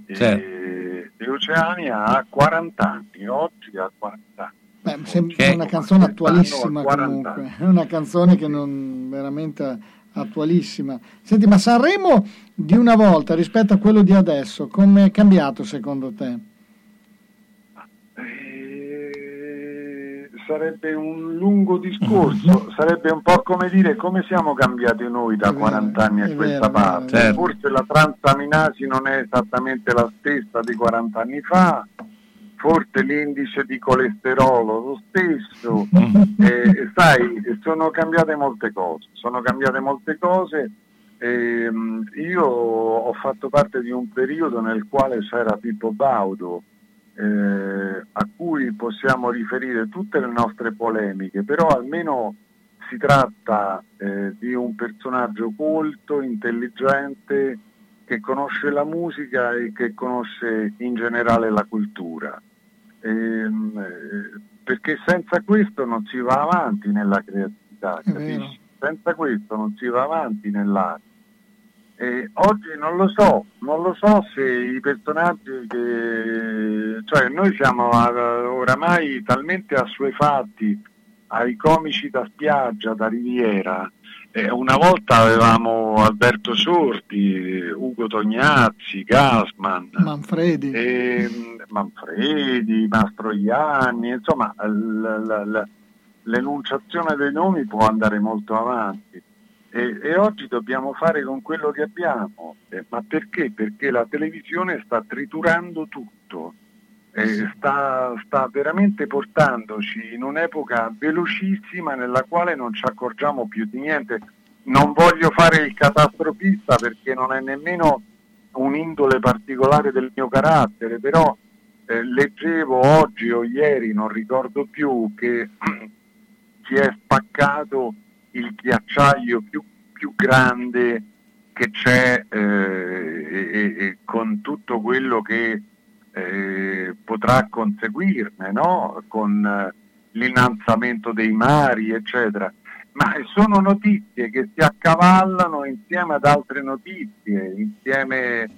E- Certo. E, Oceania ha 40 anni, oggi ha 40 anni. Beh, sembra una canzone attualissima Quest'anno ha 40 comunque, è una canzone che non veramente attualissima. Senti, ma Sanremo di una volta rispetto a quello di adesso, come è cambiato secondo te? Eh, sarebbe un lungo discorso, sarebbe un po' come dire come siamo cambiati noi da vero, 40 anni a questa vero, parte. vero. Forse la transaminasi non è esattamente la stessa di 40 anni fa, forse l'indice di colesterolo lo stesso, eh, sai, sono cambiate molte cose, sono cambiate molte cose. Ehm, io ho fatto parte di un periodo nel quale c'era Pippo Baudo, eh, a cui possiamo riferire tutte le nostre polemiche, però almeno si tratta eh, di un personaggio colto, intelligente, che conosce la musica e che conosce in generale la cultura. Ehm, eh, perché senza questo non si va avanti nella creatività? Senza questo non si va avanti nell'arte. E oggi non lo so, non lo so se i personaggi che... cioè noi siamo eh, oramai talmente assuefatti ai comici da spiaggia, da riviera. Eh, una volta avevamo Alberto Sordi, Ugo Tognazzi, Gasman, Manfredi. ehm, Manfredi, Mastroianni, insomma l- l- l- l'enunciazione dei nomi può andare molto avanti. E, e oggi dobbiamo fare con quello che abbiamo. Eh, ma perché? Perché la televisione sta triturando tutto, eh, sta, sta veramente portandoci in un'epoca velocissima nella quale non ci accorgiamo più di niente. Non voglio fare il catastrofista perché non è nemmeno un'indole particolare del mio carattere, però eh, leggevo oggi o ieri, non ricordo più, che si è spaccato il ghiacciaio più, più grande che c'è eh, e, e- con tutto quello che eh, potrà conseguirne, no? con eh, l'innalzamento dei mari, eccetera. Ma sono notizie che si accavallano insieme ad altre notizie, insieme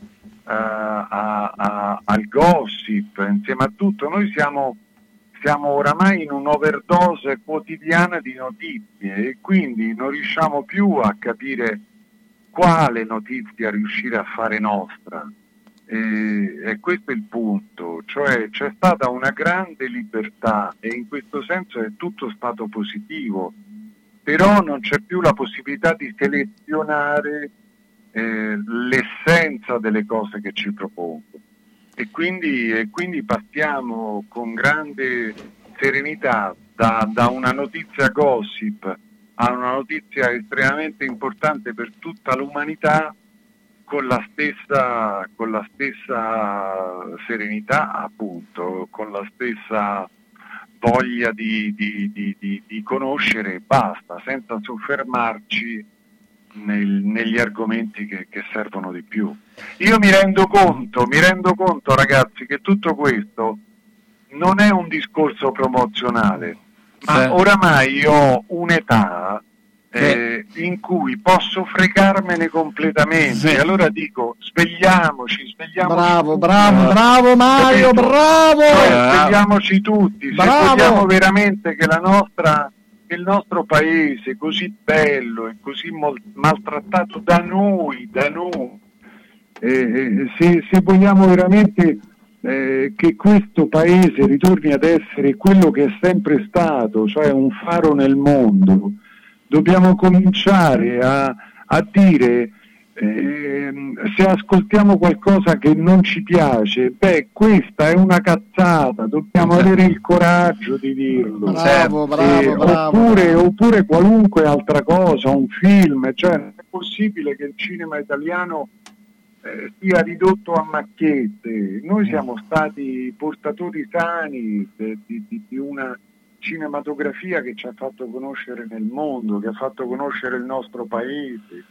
a, a, al gossip, insieme a tutto. Noi siamo, siamo oramai in un'overdose quotidiana di notizie e quindi non riusciamo più a capire quale notizia riuscire a fare nostra. E, e, questo è il punto, cioè c'è stata una grande libertà e in questo senso è tutto stato positivo, però non c'è più la possibilità di selezionare eh, l'essenza delle cose che ci propongo. E quindi, e quindi passiamo con grande serenità da, da una notizia gossip a una notizia estremamente importante per tutta l'umanità con la stessa, con la stessa serenità, appunto, con la stessa voglia di, di, di, di conoscere e basta, senza soffermarci nel, negli argomenti che, che, servono di più. Io mi rendo conto, mi rendo conto ragazzi che tutto questo non è un discorso promozionale, ma oramai ho un'età eh, in cui posso fregarmene completamente. Sì. Allora dico, svegliamoci, svegliamoci. Bravo, tutti. bravo, bravo Mario, bravo! Cioè, svegliamoci tutti, bravo. se vogliamo veramente che la nostra il nostro paese così bello e così mol- maltrattato da noi, da noi, eh, se, se, vogliamo veramente eh, che questo paese ritorni ad essere quello che è sempre stato, cioè un faro nel mondo, dobbiamo cominciare a, a dire eh, se ascoltiamo qualcosa che non ci piace, beh, questa è una cazzata, dobbiamo certo. avere il coraggio di dirlo. Bravo, bravo, eh, bravo, oppure, oppure, qualunque altra cosa, un film, cioè non è possibile che il cinema italiano eh, sia ridotto a macchiette. Noi siamo stati portatori sani di, di, di una cinematografia che ci ha fatto conoscere nel mondo, che ha fatto conoscere il nostro paese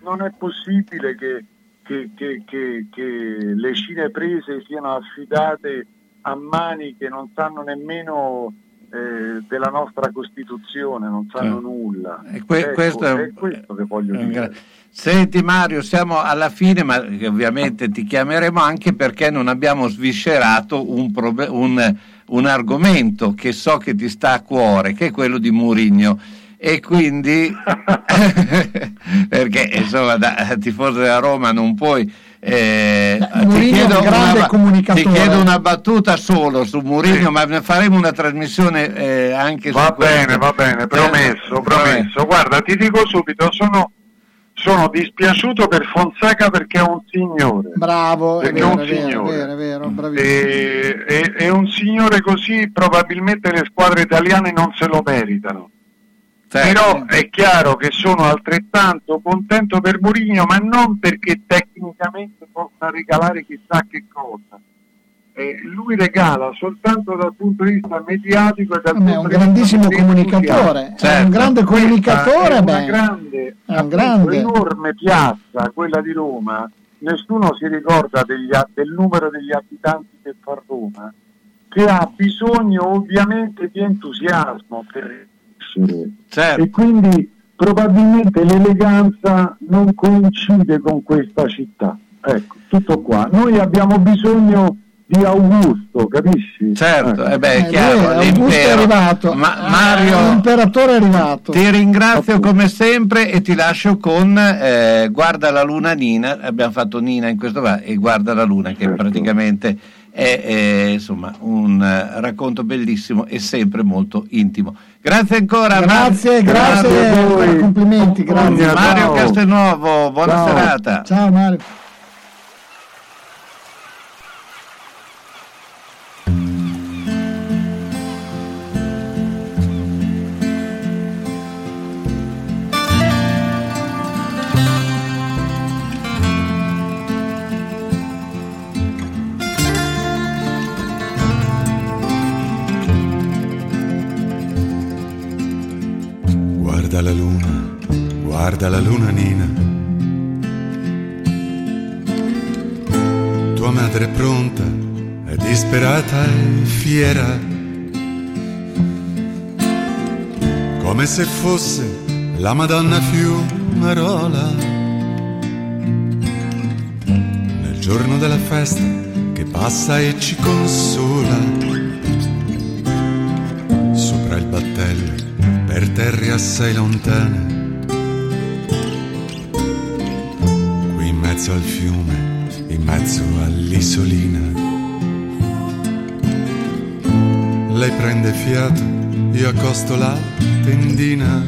non è possibile che, che, che, che, le cineprese siano affidate a mani che non sanno nemmeno eh, della nostra Costituzione, non sanno eh. nulla. Que- ecco, questo è, è, questo che voglio dire. Senti Mario, siamo alla fine, ma ovviamente ti chiameremo anche perché non abbiamo sviscerato un, prob- un, un argomento che so che ti sta a cuore, che è quello di Murigno e quindi perché insomma da tifoso della Roma non puoi eh, ti, chiedo una, ti, chiedo una, battuta solo su Mourinho, sì. ma ne faremo una trasmissione eh, anche va su bene, questo. va bene, promesso, promesso. Guarda, ti dico subito, sono, sono, dispiaciuto per Fonseca perché è un signore. Bravo, è vero, è, un signore. Vero, è vero. E, e, e un signore così probabilmente le squadre italiane non se lo meritano. Però è chiaro che sono altrettanto contento per Mourinho, ma non perché tecnicamente possa regalare chissà che cosa. Eh, lui regala soltanto dal punto di vista mediatico e dal Vabbè, punto di vista è un grandissimo comunicatore certo. è un grande comunicatore è una grande, è un grande. enorme piazza quella di Roma nessuno si ricorda degli, del numero degli abitanti che fa Roma che ha bisogno ovviamente di entusiasmo per crescere. Certo. E quindi probabilmente l'eleganza non coincide con questa città. Ecco, tutto qua. Noi abbiamo bisogno di Augusto, capisci? Certo, ecco. eh beh, è chiaro, eh, Augusto è arrivato, Ma, Mario, l'imperatore è arrivato. Ti ringrazio Appunto. come sempre e ti lascio con eh, Guarda la luna Nina, abbiamo fatto Nina in questo va e Guarda la luna che certo. praticamente è, è insomma, un uh, racconto bellissimo e sempre molto intimo. Grazie ancora. Grazie, Mar- grazie, grazie a voi. Complimenti, grazie. Mario Castelnuovo, buona Ciao. serata. Ciao Mario. Guarda la luna nina. Tua madre è pronta, è disperata e fiera. Come se fosse la Madonna Fiumarola. Nel giorno della festa che passa e ci consola. Sopra il battello, per terre assai lontane. Mezzo al fiume, in mezzo all'isolina. Lei prende fiato, io accosto la tendina.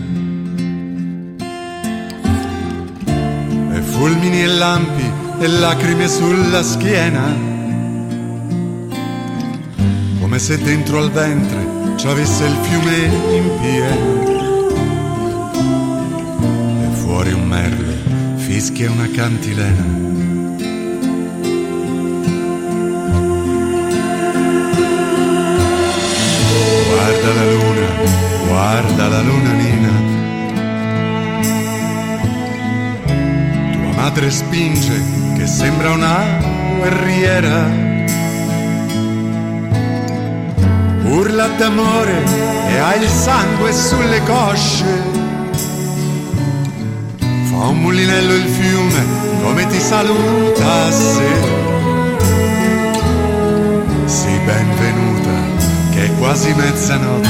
E fulmini e lampi e lacrime sulla schiena. Come se dentro al ventre ci avesse il fiume in piena. E fuori un merlo fischia una cantilena. Guarda la luna, guarda la luna nina. Tua madre spinge che sembra una guerriera. Urla d'amore e ha il sangue sulle cosce. Fa un mulinello il fiume come ti saluta a sé. Sì, benvenuta, che è quasi mezzanotte.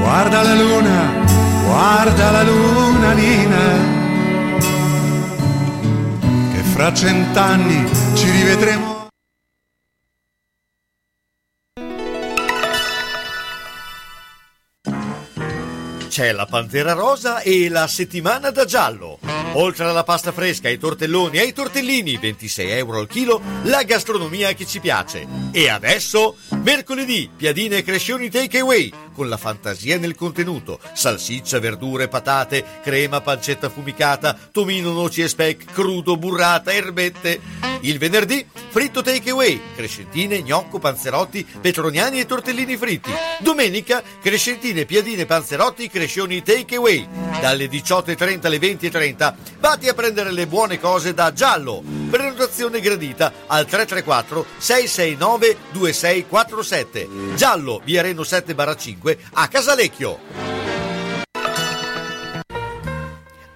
Guarda la luna, guarda la luna nina, fra cent'anni ci rivedremo. C'è la Pantera Rosa e la settimana da giallo. Oltre alla pasta fresca, ai tortelloni e ai tortellini, 26 euro al chilo, la gastronomia che ci piace. E adesso, mercoledì, piadine e crescioni takeaway, con la fantasia nel contenuto. Salsiccia, verdure, patate, crema, pancetta affumicata, tomino, noci e speck, crudo, burrata, erbette. Il venerdì, fritto takeaway, crescentine, gnocco, panzerotti, petroniani e tortellini fritti. Domenica, crescentine, piadine, panzerotti, crescioni takeaway. Dalle 18.30 alle 20.30 vatti a prendere le buone cose da Giallo. Prenotazione gradita al 334 669 2647. Giallo, via Reno 7 5 a Casalecchio.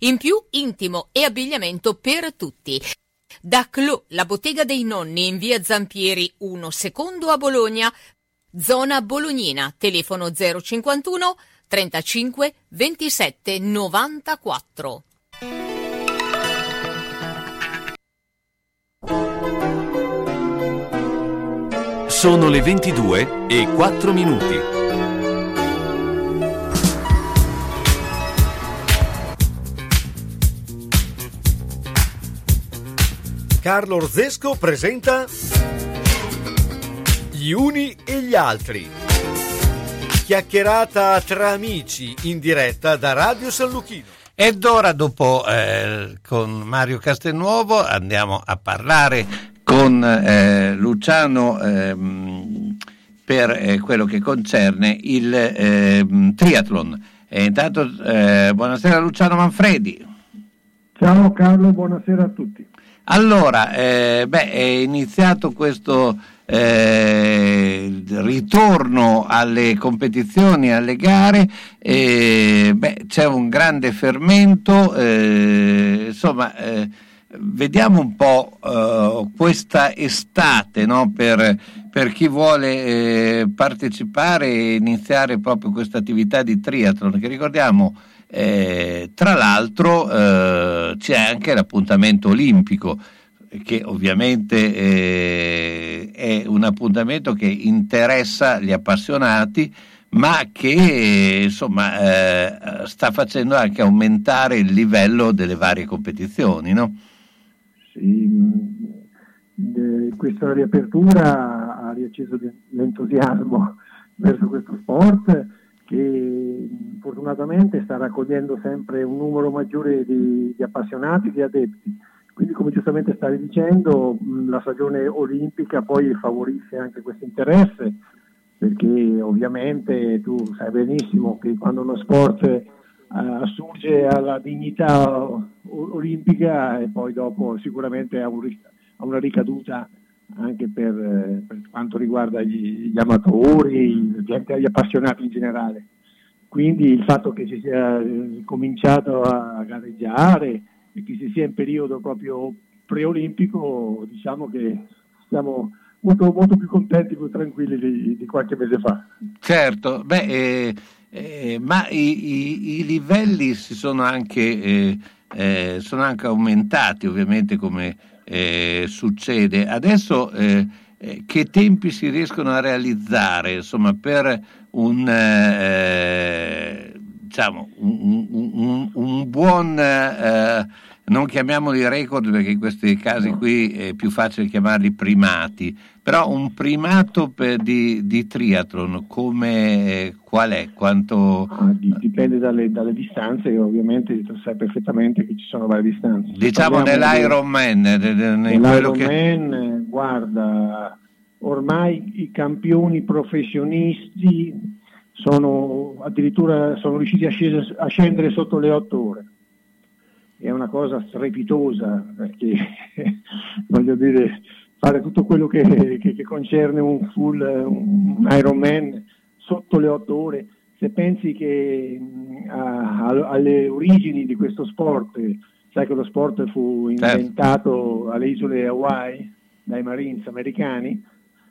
In più intimo e abbigliamento per tutti. Da Clo, la bottega dei nonni in via Zampieri 1 secondo a Bologna, zona Bolognina, telefono 051 35 27 94. Sono le 22 e 4 minuti. Carlo Orzesco presenta gli uni e gli altri. Chiacchierata tra amici in diretta da Radio San Luchino. Ed ora dopo eh, con Mario Castelnuovo andiamo a parlare con eh, Luciano ehm, per eh, quello che concerne il ehm, triathlon. E intanto eh, buonasera Luciano Manfredi. Ciao Carlo, buonasera a tutti. Allora, eh, beh, è iniziato questo eh, ritorno alle competizioni, alle gare, eh, beh, c'è un grande fermento, eh, insomma, eh, vediamo un po' eh, questa estate no? per, per, chi vuole partecipare e iniziare proprio questa attività di triathlon, che ricordiamo tra l'altro c'è anche l'appuntamento olimpico che ovviamente eh, è un appuntamento che interessa gli appassionati, ma che insomma, eh, sta facendo anche aumentare il livello delle varie competizioni. No? Sì, eh, questa riapertura ha riacceso l'entusiasmo verso questo sport che fortunatamente sta raccogliendo sempre un numero maggiore di, di appassionati, di adepti. Quindi come giustamente stavi dicendo, la stagione olimpica poi favorisce anche questo interesse, perché ovviamente tu sai benissimo che quando uno sport eh, assurge alla dignità olimpica e poi dopo sicuramente ha, un, ha una ricaduta anche per, per quanto riguarda gli, gli, amatori, gli appassionati in generale. Quindi il fatto che si sia eh, cominciato a gareggiare, e che si sia in periodo proprio preolimpico, diciamo che siamo molto, molto più contenti, più tranquilli di, di qualche mese fa. Certo, beh, eh, eh, ma i, i, i, livelli si sono anche, eh, eh sono anche aumentati, ovviamente, come eh, succede. Adesso eh, che tempi si riescono a realizzare insomma, per un, diciamo, un, un, un buon, eh, non chiamiamoli record perché in questi casi qui è più facile chiamarli primati, però un primato per, di, di, triathlon come, qual è? Quanto... Ah, dipende dalle, dalle, distanze, ovviamente tu sai perfettamente che ci sono varie distanze. Diciamo nell'Ironman. Nell'Ironman, che... guarda, ormai i campioni professionisti sono addirittura sono riusciti a scendere, a scendere sotto le otto ore. È una cosa strepitosa perché voglio dire fare tutto quello che, che, che concerne un full un Ironman sotto le otto ore. Se pensi che a, a, alle origini di questo sport, sai che lo sport fu certo. inventato alle isole Hawaii dai Marines americani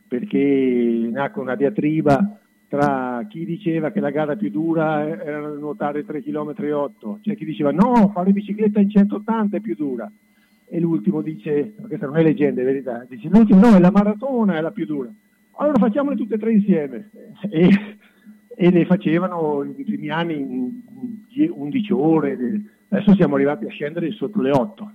perché nacque una diatriba tra chi diceva che la gara più dura era nuotare 3 km e 8, c'è chi diceva no, fare bicicletta in 180 è più dura. E l'ultimo dice, questa non è leggenda, è verità, dice l'ultimo no, è la maratona è la più dura. Allora facciamole tutte e tre insieme. E, e le facevano nei primi anni in 11 ore, adesso siamo arrivati a scendere sotto le 8.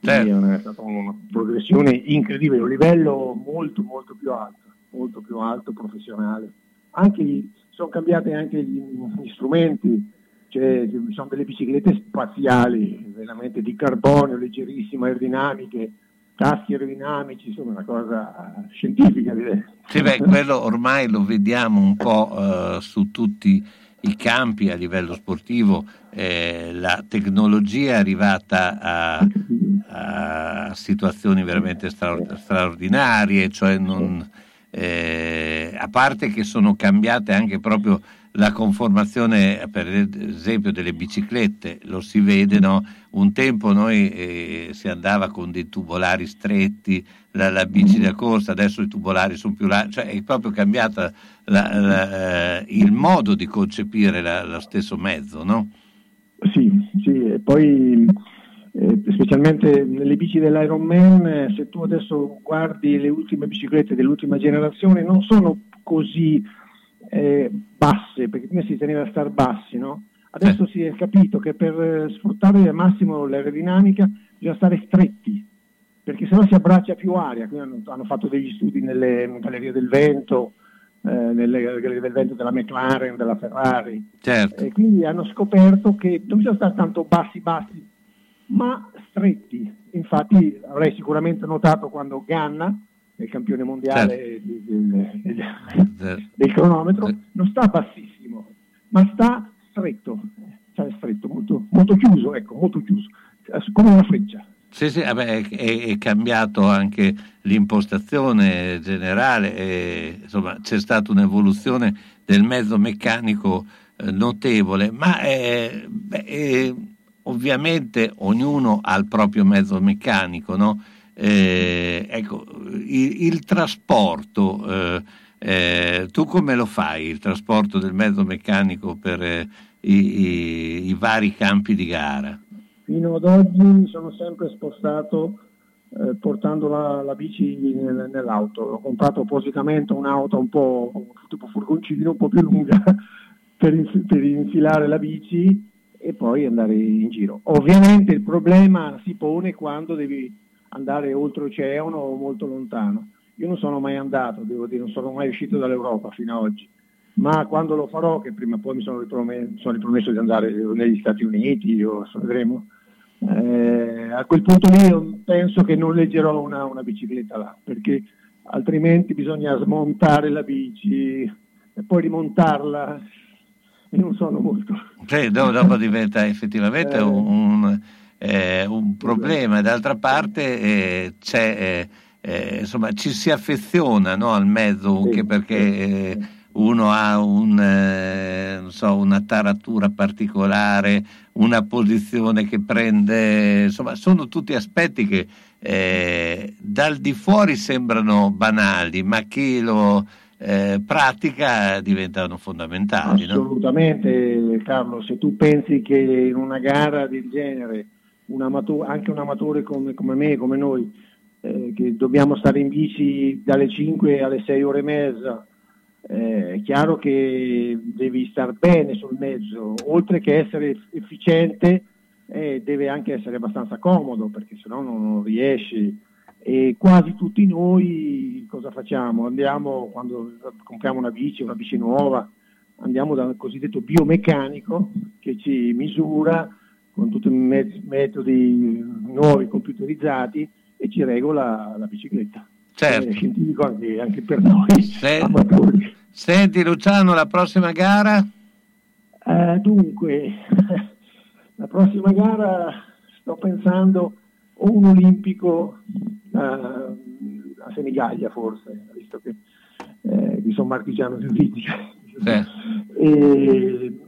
Certo. È stata una progressione incredibile, un livello molto molto più alto, molto più alto, professionale anche, sono cambiati anche gli, gli strumenti, cioè, sono delle biciclette spaziali, veramente di carbonio, leggerissime, aerodinamiche, caschi aerodinamici, insomma una cosa scientifica direi. Sì, beh, quello ormai lo vediamo un po' uh, su tutti i campi a livello sportivo, eh, la tecnologia è arrivata a, a situazioni veramente straordinarie, cioè non, eh, a parte che sono cambiate anche proprio la conformazione per esempio delle biciclette, lo si vede, no? un tempo noi eh, si andava con dei tubolari stretti, la, la, bici da corsa, adesso i tubolari sono più larghi, cioè è proprio cambiato eh, il modo di concepire lo stesso mezzo, no? Sì, sì, e poi eh, specialmente nelle bici dell'Ironman, eh, se tu adesso guardi le ultime biciclette dell'ultima generazione, non sono così eh, basse, perché prima si teneva a star bassi, no? Adesso si è capito che per eh, sfruttare al massimo l'aerodinamica bisogna stare stretti, perché se no si abbraccia più aria, hanno, hanno, fatto degli studi nelle gallerie del vento, eh, nelle gallerie del vento della McLaren, della Ferrari, certo. e quindi hanno scoperto che non bisogna stare tanto bassi bassi, ma stretti. Infatti avrei sicuramente notato quando Ganna, il campione mondiale certo. del, del, del, del, cronometro, non sta bassissimo, ma sta stretto, cioè stretto, molto, molto chiuso, ecco, molto chiuso, come una freccia. Sì, sì, vabbè, è, è, cambiato anche l'impostazione generale, e, insomma c'è stata un'evoluzione del mezzo meccanico eh, notevole, ma eh, beh, eh, ovviamente ognuno ha il proprio mezzo meccanico, no? Eh, ecco, il, il trasporto, eh, eh, tu come lo fai il trasporto del mezzo meccanico per i, i, i vari campi di gara? Fino ad oggi mi sono sempre spostato eh, portando la, la bici nel, nell'auto. Ho comprato appositamente un'auto un po' tipo furgoncino un po' più lunga per, per infilare la bici e poi andare in giro. Ovviamente il problema si pone quando devi andare oltreoceano o molto lontano. Io non sono mai andato, devo dire, non sono mai uscito dall'Europa fino ad oggi ma quando lo farò, che prima o poi mi sono ripromesso, sono ripromesso di andare negli Stati Uniti, o vedremo, eh, a quel punto lì penso che non leggerò una, una, bicicletta là, perché altrimenti bisogna smontare la bici e poi rimontarla e non sono molto. Sì, dopo diventa effettivamente eh, un, eh, un, problema, d'altra parte eh, c'è, eh, eh, insomma, ci si affeziona no, al mezzo anche sì, perché... Sì. uno ha un, eh, so, una taratura particolare, una posizione che prende, insomma, sono tutti aspetti che eh, dal di fuori sembrano banali, ma chi lo eh, pratica diventano fondamentali. Assolutamente, no? Carlo, se tu pensi che in una gara del genere, un amato- anche un amatore come, come me, come noi, eh, che dobbiamo stare in bici dalle 5 alle 6 ore e mezza, eh, è chiaro che devi star bene sul mezzo, oltre che essere efficiente, eh, deve anche essere abbastanza comodo perché sennò non, non riesci. E quasi tutti noi cosa facciamo? Andiamo quando compriamo una bici, una bici nuova, andiamo dal cosiddetto biomeccanico che ci misura con tutti i metodi nuovi computerizzati e ci regola la bicicletta certo. scientifico anche, anche, per noi Se. Senti Luciano, la prossima gara? Uh, dunque, la prossima gara sto pensando o un olimpico a Senigallia forse, visto che eh, di San Marchigiano di Fisica. Eh. E,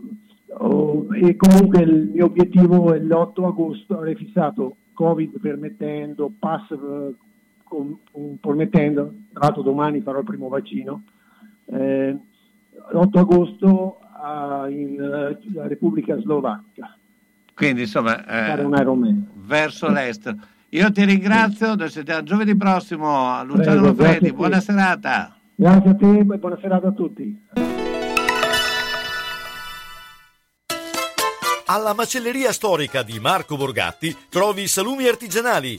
oh, e comunque il mio obiettivo è l'8 agosto, avrei fissato Covid permettendo, pass con, con, promettendo, tra l'altro domani farò il primo vaccino, eh, l'8 agosto a, in uh, Repubblica Slovacca. Quindi insomma, eh, verso l'estero. Io ti ringrazio, noi sentiamo giovedì prossimo, Luciano Freddi, buona serata. Grazie a te e buona serata a tutti. Alla macelleria storica di Marco Borgatti trovi salumi artigianali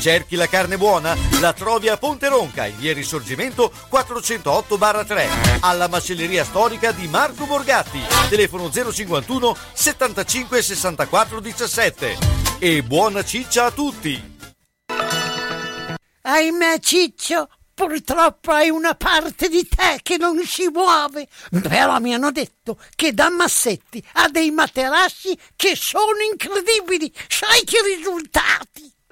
Cerchi la carne buona? La trovi a Ponte Ronca, in via Risorgimento 408-3, alla macelleria storica di Marco Borgatti, telefono 051 75 64 17. E buona ciccia a tutti! Ahimè Ciccio, purtroppo hai una parte di te che non si muove. Però mi hanno detto che da Massetti ha dei materassi che sono incredibili. Sai che risultati!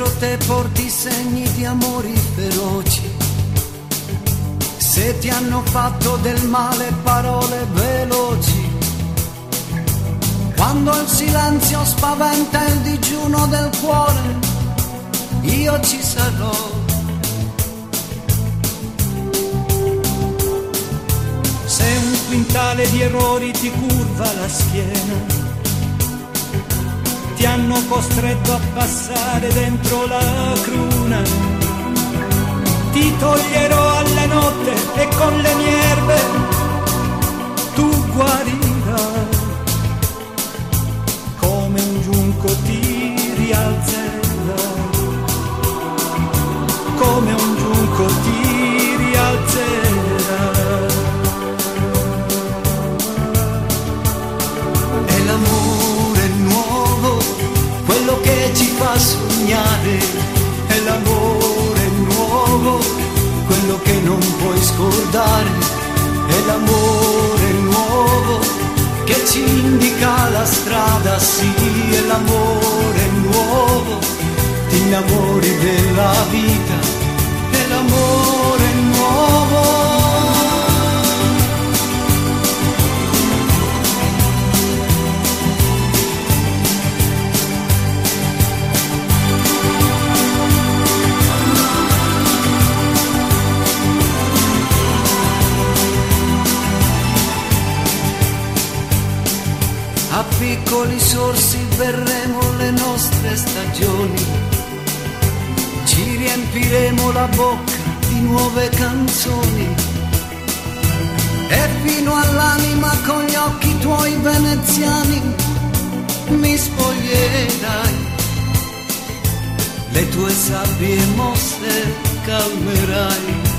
Se dentro te porti segni di amori feroci, se ti hanno fatto del male parole veloci, quando il silenzio spaventa il digiuno del cuore, io ci sarò. Se un quintale di errori ti curva la schiena, ti hanno costretto a passare dentro la cruna. Ti toglierò alla notte e con le mie erbe tu guarirai. Come un giunco ti sognare, è l'amore nuovo, quello che non puoi scordare, è l'amore nuovo che ci indica la strada, sì, è l'amore nuovo, ti innamori della vita, è l'amore piccoli sorsi berremo le nostre stagioni, ci riempiremo la bocca di nuove canzoni. E fino all'anima con gli occhi tuoi veneziani mi spoglierai, le tue sabbie mosse calmerai.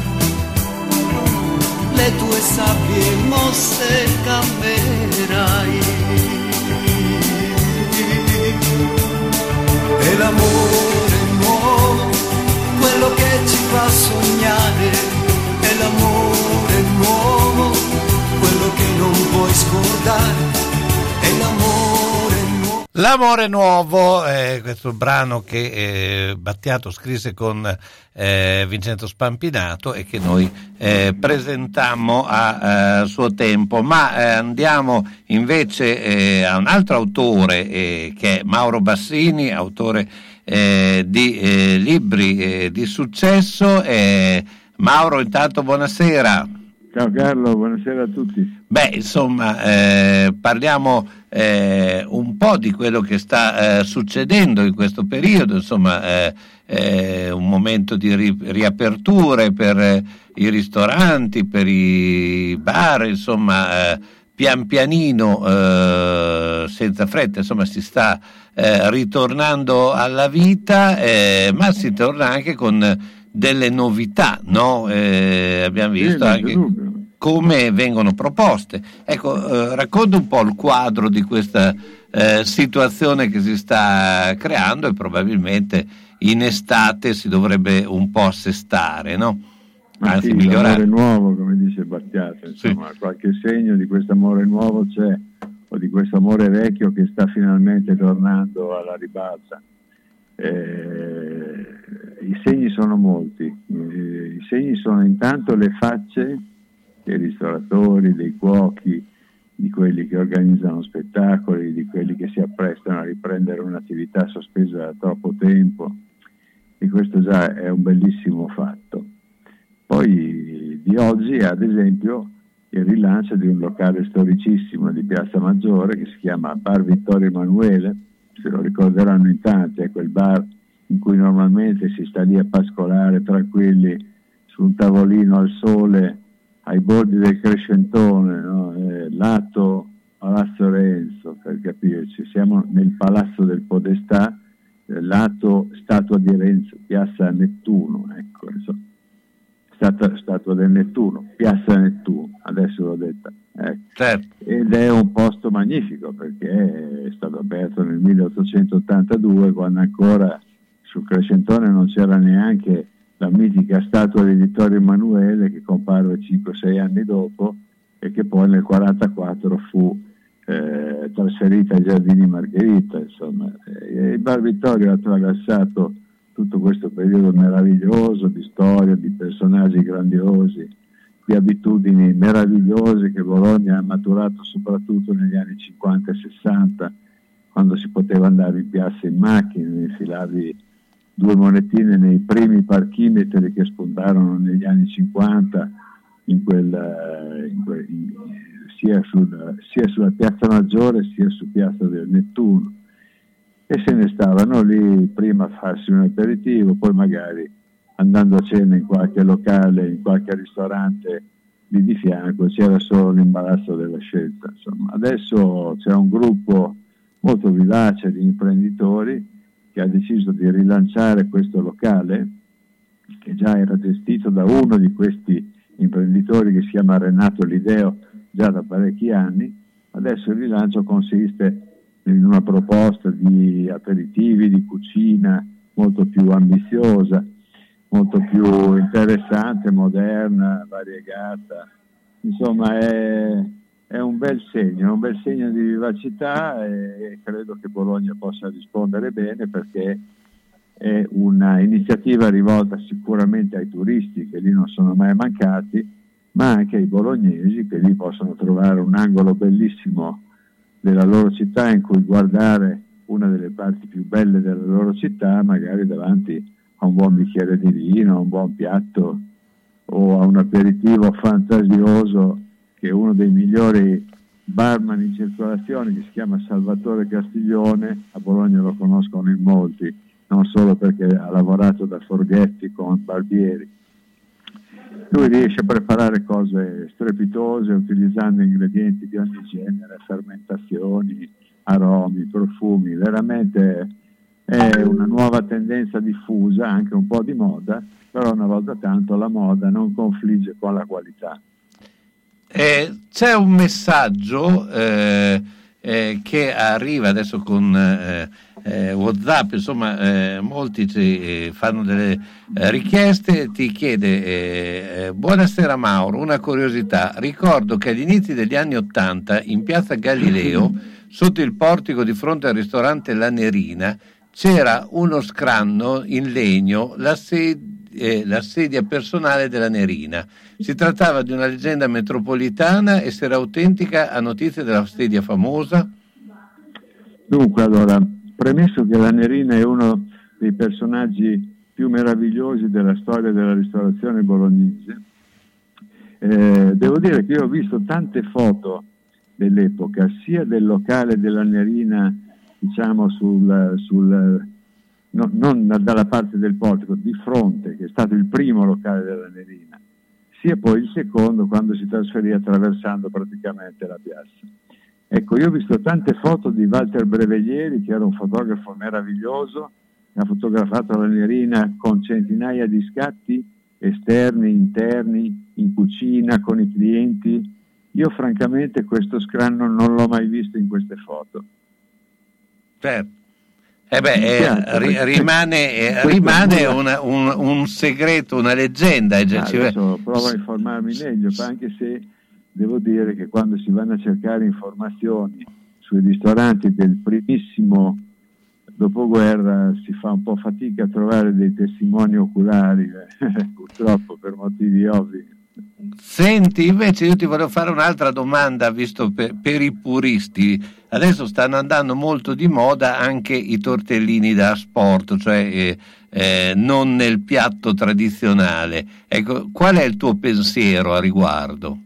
Le tue sabbie mosse cambierai. L'amore nuovo, quello che ci fa sognare, è l'amore nuovo, quello che non puoi scordare. L'amore nuovo, eh, questo brano che eh, Battiato scrisse con eh, Vincenzo Spampinato e che noi eh, presentammo a, a suo tempo, ma eh, andiamo invece eh, a un altro autore che è Mauro Bassini, autore di libri di successo. Mauro, intanto buonasera. Ciao Carlo, buonasera a tutti. Beh, insomma, eh, parliamo eh, un po' di quello che sta eh, succedendo in questo periodo, insomma, eh, eh, un momento di ri- riaperture per eh, i ristoranti, per i bar, insomma, pian pianino, senza fretta, insomma, si sta ritornando alla vita, ma si torna anche con delle novità, no? eh, abbiamo visto anche come vengono proposte. Ecco, eh, racconta un po' il quadro di questa eh, situazione che si sta creando e probabilmente in estate si dovrebbe un po' assestare, no? Anzi, sì, migliorare. nuovo, come dice Battiato, insomma, sì. qualche segno di questo amore nuovo c'è, o di questo amore vecchio che sta finalmente tornando alla ribalta. Eh, I segni sono molti, eh, i segni sono intanto le facce dei ristoratori, dei cuochi, di quelli che organizzano spettacoli, di quelli che si apprestano a riprendere un'attività sospesa da troppo tempo e questo già è un bellissimo fatto. Poi di oggi ad esempio il rilancio di un locale storicissimo di Piazza Maggiore che si chiama Bar Vittorio Emanuele, se lo ricorderanno in tanti, è quel bar in cui normalmente si sta lì a pascolare tranquilli su un tavolino al sole ai bordi del Crescentone, no? eh, lato Palazzo Renzo, per capirci, siamo nel Palazzo del Podestà, eh, lato Statua di Renzo, Piazza Nettuno, ecco, insomma. Statua, statua del Nettuno, Piazza Nettuno, adesso l'ho detta. Ecco. Certo. Ed è un posto magnifico perché è stato aperto nel 1882 quando ancora sul Crescentone non c'era neanche la mitica statua di Vittorio Emanuele che comparve 5-6 anni dopo e che poi nel 1944 fu eh, trasferita ai Giardini Margherita. Insomma. E il Bar Vittorio ha attraversato tutto questo periodo meraviglioso di storia, di personaggi grandiosi, di abitudini meravigliose che Bologna ha maturato soprattutto negli anni 50 e 60, quando si poteva andare in piazza in macchina, infilavi due monetine nei primi parchimetri che spuntarono negli anni 50 in quel, eh, in quel, in, sia, sul, sia, sulla piazza Maggiore sia su piazza del Nettuno e se ne stavano lì prima a farsi un aperitivo poi magari andando a cena in qualche locale in qualche ristorante lì di fianco c'era solo l'imbarazzo della scelta Insomma, adesso c'è un gruppo molto vivace di imprenditori che ha deciso di rilanciare questo locale, che già era gestito da uno di questi imprenditori che si chiama Renato Lideo già da parecchi anni. Adesso il rilancio consiste in una proposta di aperitivi, di cucina molto più ambiziosa, molto più interessante, moderna, variegata. Insomma, è, è un bel segno, un bel segno di vivacità e credo che Bologna possa rispondere bene perché è un'iniziativa rivolta sicuramente ai turisti che lì non sono mai mancati, ma anche ai bolognesi che lì possono trovare un angolo bellissimo della loro città in cui guardare una delle parti più belle della loro città, magari davanti a un buon bicchiere di vino, a un buon piatto o a un aperitivo fantasioso che è uno dei migliori barman in circolazione, che si chiama Salvatore Castiglione, a Bologna lo conoscono in molti, non solo perché ha lavorato da Forghetti con Barbieri. Lui riesce a preparare cose strepitose utilizzando ingredienti di ogni genere, fermentazioni, aromi, profumi, veramente è una nuova tendenza diffusa, anche un po' di moda, però una volta tanto la moda non confligge con la qualità. Eh, c'è un messaggio eh, eh, che arriva adesso con eh, eh, Whatsapp, insomma, eh, molti ci fanno delle richieste. Ti chiede: Buonasera Mauro, una curiosità. Ricordo che agli inizi degli anni Ottanta in piazza Galileo, sotto il portico di fronte al ristorante La Nerina, c'era uno scranno in legno, la sede eh, la sedia personale della Nerina. Si trattava di una leggenda metropolitana e se era autentica a notizie della sedia famosa? Dunque, allora, premesso che la Nerina è uno dei personaggi più meravigliosi della storia della ristorazione bolognese, Eh, devo dire che io ho visto tante foto dell'epoca, sia del locale della Nerina, diciamo sul, sul no, non dalla parte del portico, di fronte, che è stato il primo locale della Nerina, sia poi il secondo quando si trasferì attraversando praticamente la piazza. Ecco, io ho visto tante foto di Walter Breveglieri, che era un fotografo meraviglioso, ha fotografato la Nerina con centinaia di scatti esterni, interni, in cucina, con i clienti. Io francamente questo scranno non l'ho mai visto in queste foto. Certo. Eh beh, eh, ri- rimane, eh, rimane una, un, un, segreto, una leggenda. Eh, adesso provo a informarmi meglio, anche se devo dire che quando si vanno a cercare informazioni sui ristoranti del primissimo dopoguerra si fa un po' fatica a trovare dei testimoni oculari, eh, purtroppo per motivi ovvi. Senti, invece io ti volevo fare un'altra domanda, visto per, per, i puristi. Adesso stanno andando molto di moda anche i tortellini da sport, cioè eh, eh, non nel piatto tradizionale. Ecco, qual è il tuo pensiero a riguardo?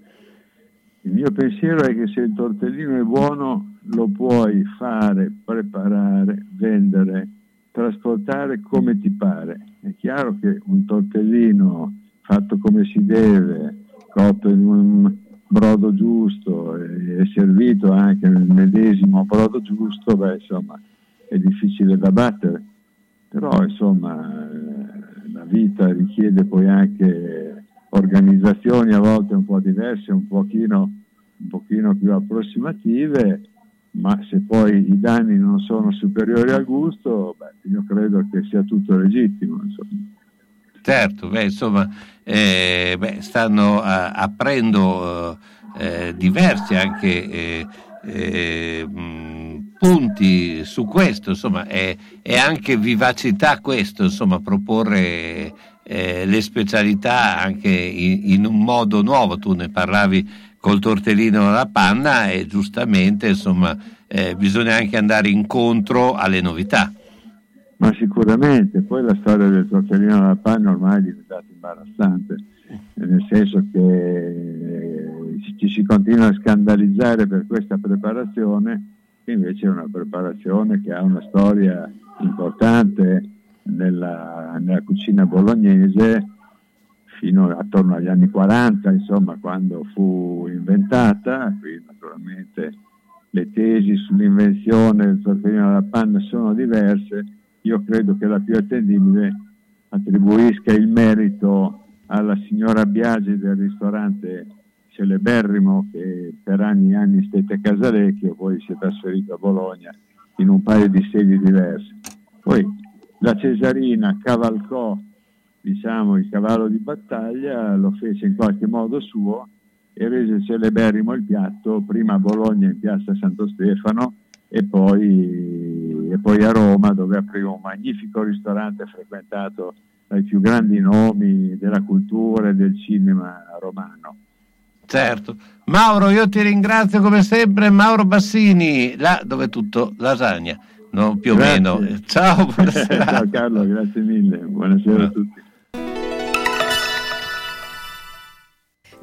Il mio pensiero è che se il tortellino è buono lo puoi fare, preparare, vendere, trasportare come ti pare. È chiaro che un tortellino fatto come si deve, cotto in un brodo giusto e servito anche nel medesimo brodo giusto, beh, insomma, è difficile da battere. Però insomma eh, la vita richiede poi anche organizzazioni a volte un po' diverse, un pochino, un pochino più approssimative, ma se poi i danni non sono superiori al gusto, beh, io credo che sia tutto legittimo. Insomma. Certo, beh, insomma, eh, beh, stanno a, aprendo eh, diversi anche eh, eh punti su questo, insomma, è, è, anche vivacità questo, insomma, proporre eh, le specialità anche in, in, un modo nuovo. Tu ne parlavi col tortellino alla panna e giustamente, insomma, eh, bisogna anche andare incontro alle novità. Ma sicuramente, poi la storia del tortellino alla panna ormai è diventata imbarazzante, nel senso che eh, ci si continua a scandalizzare per questa preparazione, che invece è una preparazione che ha una storia importante nella, nella cucina bolognese fino attorno agli anni 40, insomma, quando fu inventata, qui naturalmente le tesi sull'invenzione del tortellino alla panna sono diverse, io credo che la più attendibile attribuisca il merito alla signora Biagi del ristorante celeberrimo che per anni e anni stette a Casalecchio, poi si è trasferito a Bologna in un paio di sedi diverse. Poi la Cesarina cavalcò diciamo, il cavallo di battaglia, lo fece in qualche modo suo e rese celeberrimo il piatto prima a Bologna in piazza Santo Stefano e poi, e poi a Roma dove aprì un magnifico ristorante frequentato dai più grandi nomi della cultura e del cinema romano. Certo. Mauro, io ti ringrazio come sempre, Mauro Bassini, là dove tutto lasagna, no, più grazie. o meno. Ciao, buonasera. Ciao Carlo, grazie mille, buonasera a tutti.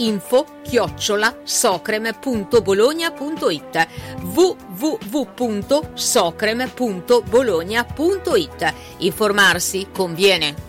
info chiocciola socrem.bologna.it www.socrem.bologna.it Informarsi conviene.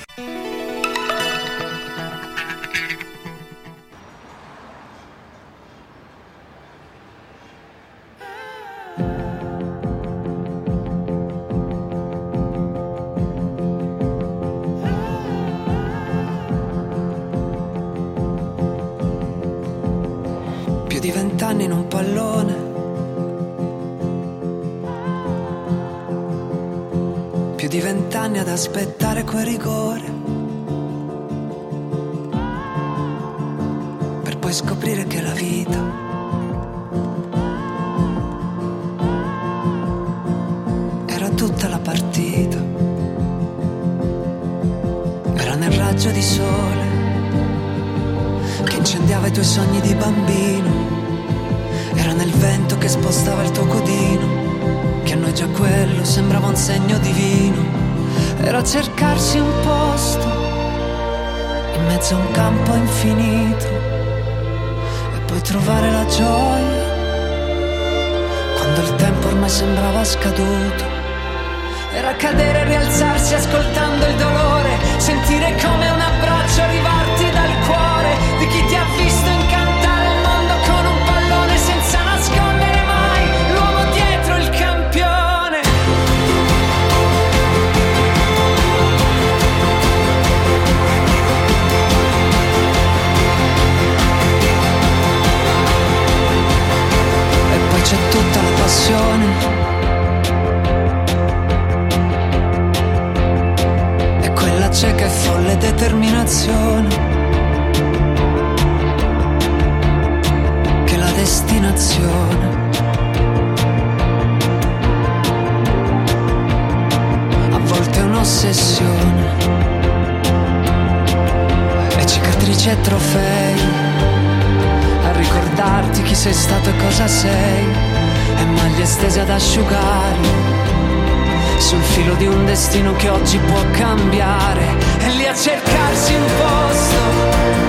Pallone. Più di vent'anni ad aspettare quel rigore. Per poi scoprire che la vita tutta la partita. Era nel raggio di sole che incendiava i tuoi sogni di bambino. Era nel vento che spostava il tuo codino, che a noi già quello sembrava un segno divino. Era cercarsi un posto in mezzo a un campo infinito e poi trovare la gioia quando il tempo ormai sembrava scaduto. Era cadere e rialzarsi ascoltando il dolore, sentire come un abbraccio arrivarti dal cuore di chi ti ha visto passione. E quella cieca e folle determinazione che la destinazione a volte è un'ossessione e cicatrici e trofei a ricordarti chi sei stato e cosa sei e maglie stese ad asciugare sul filo di un destino che oggi può cambiare e lì a cercarsi un posto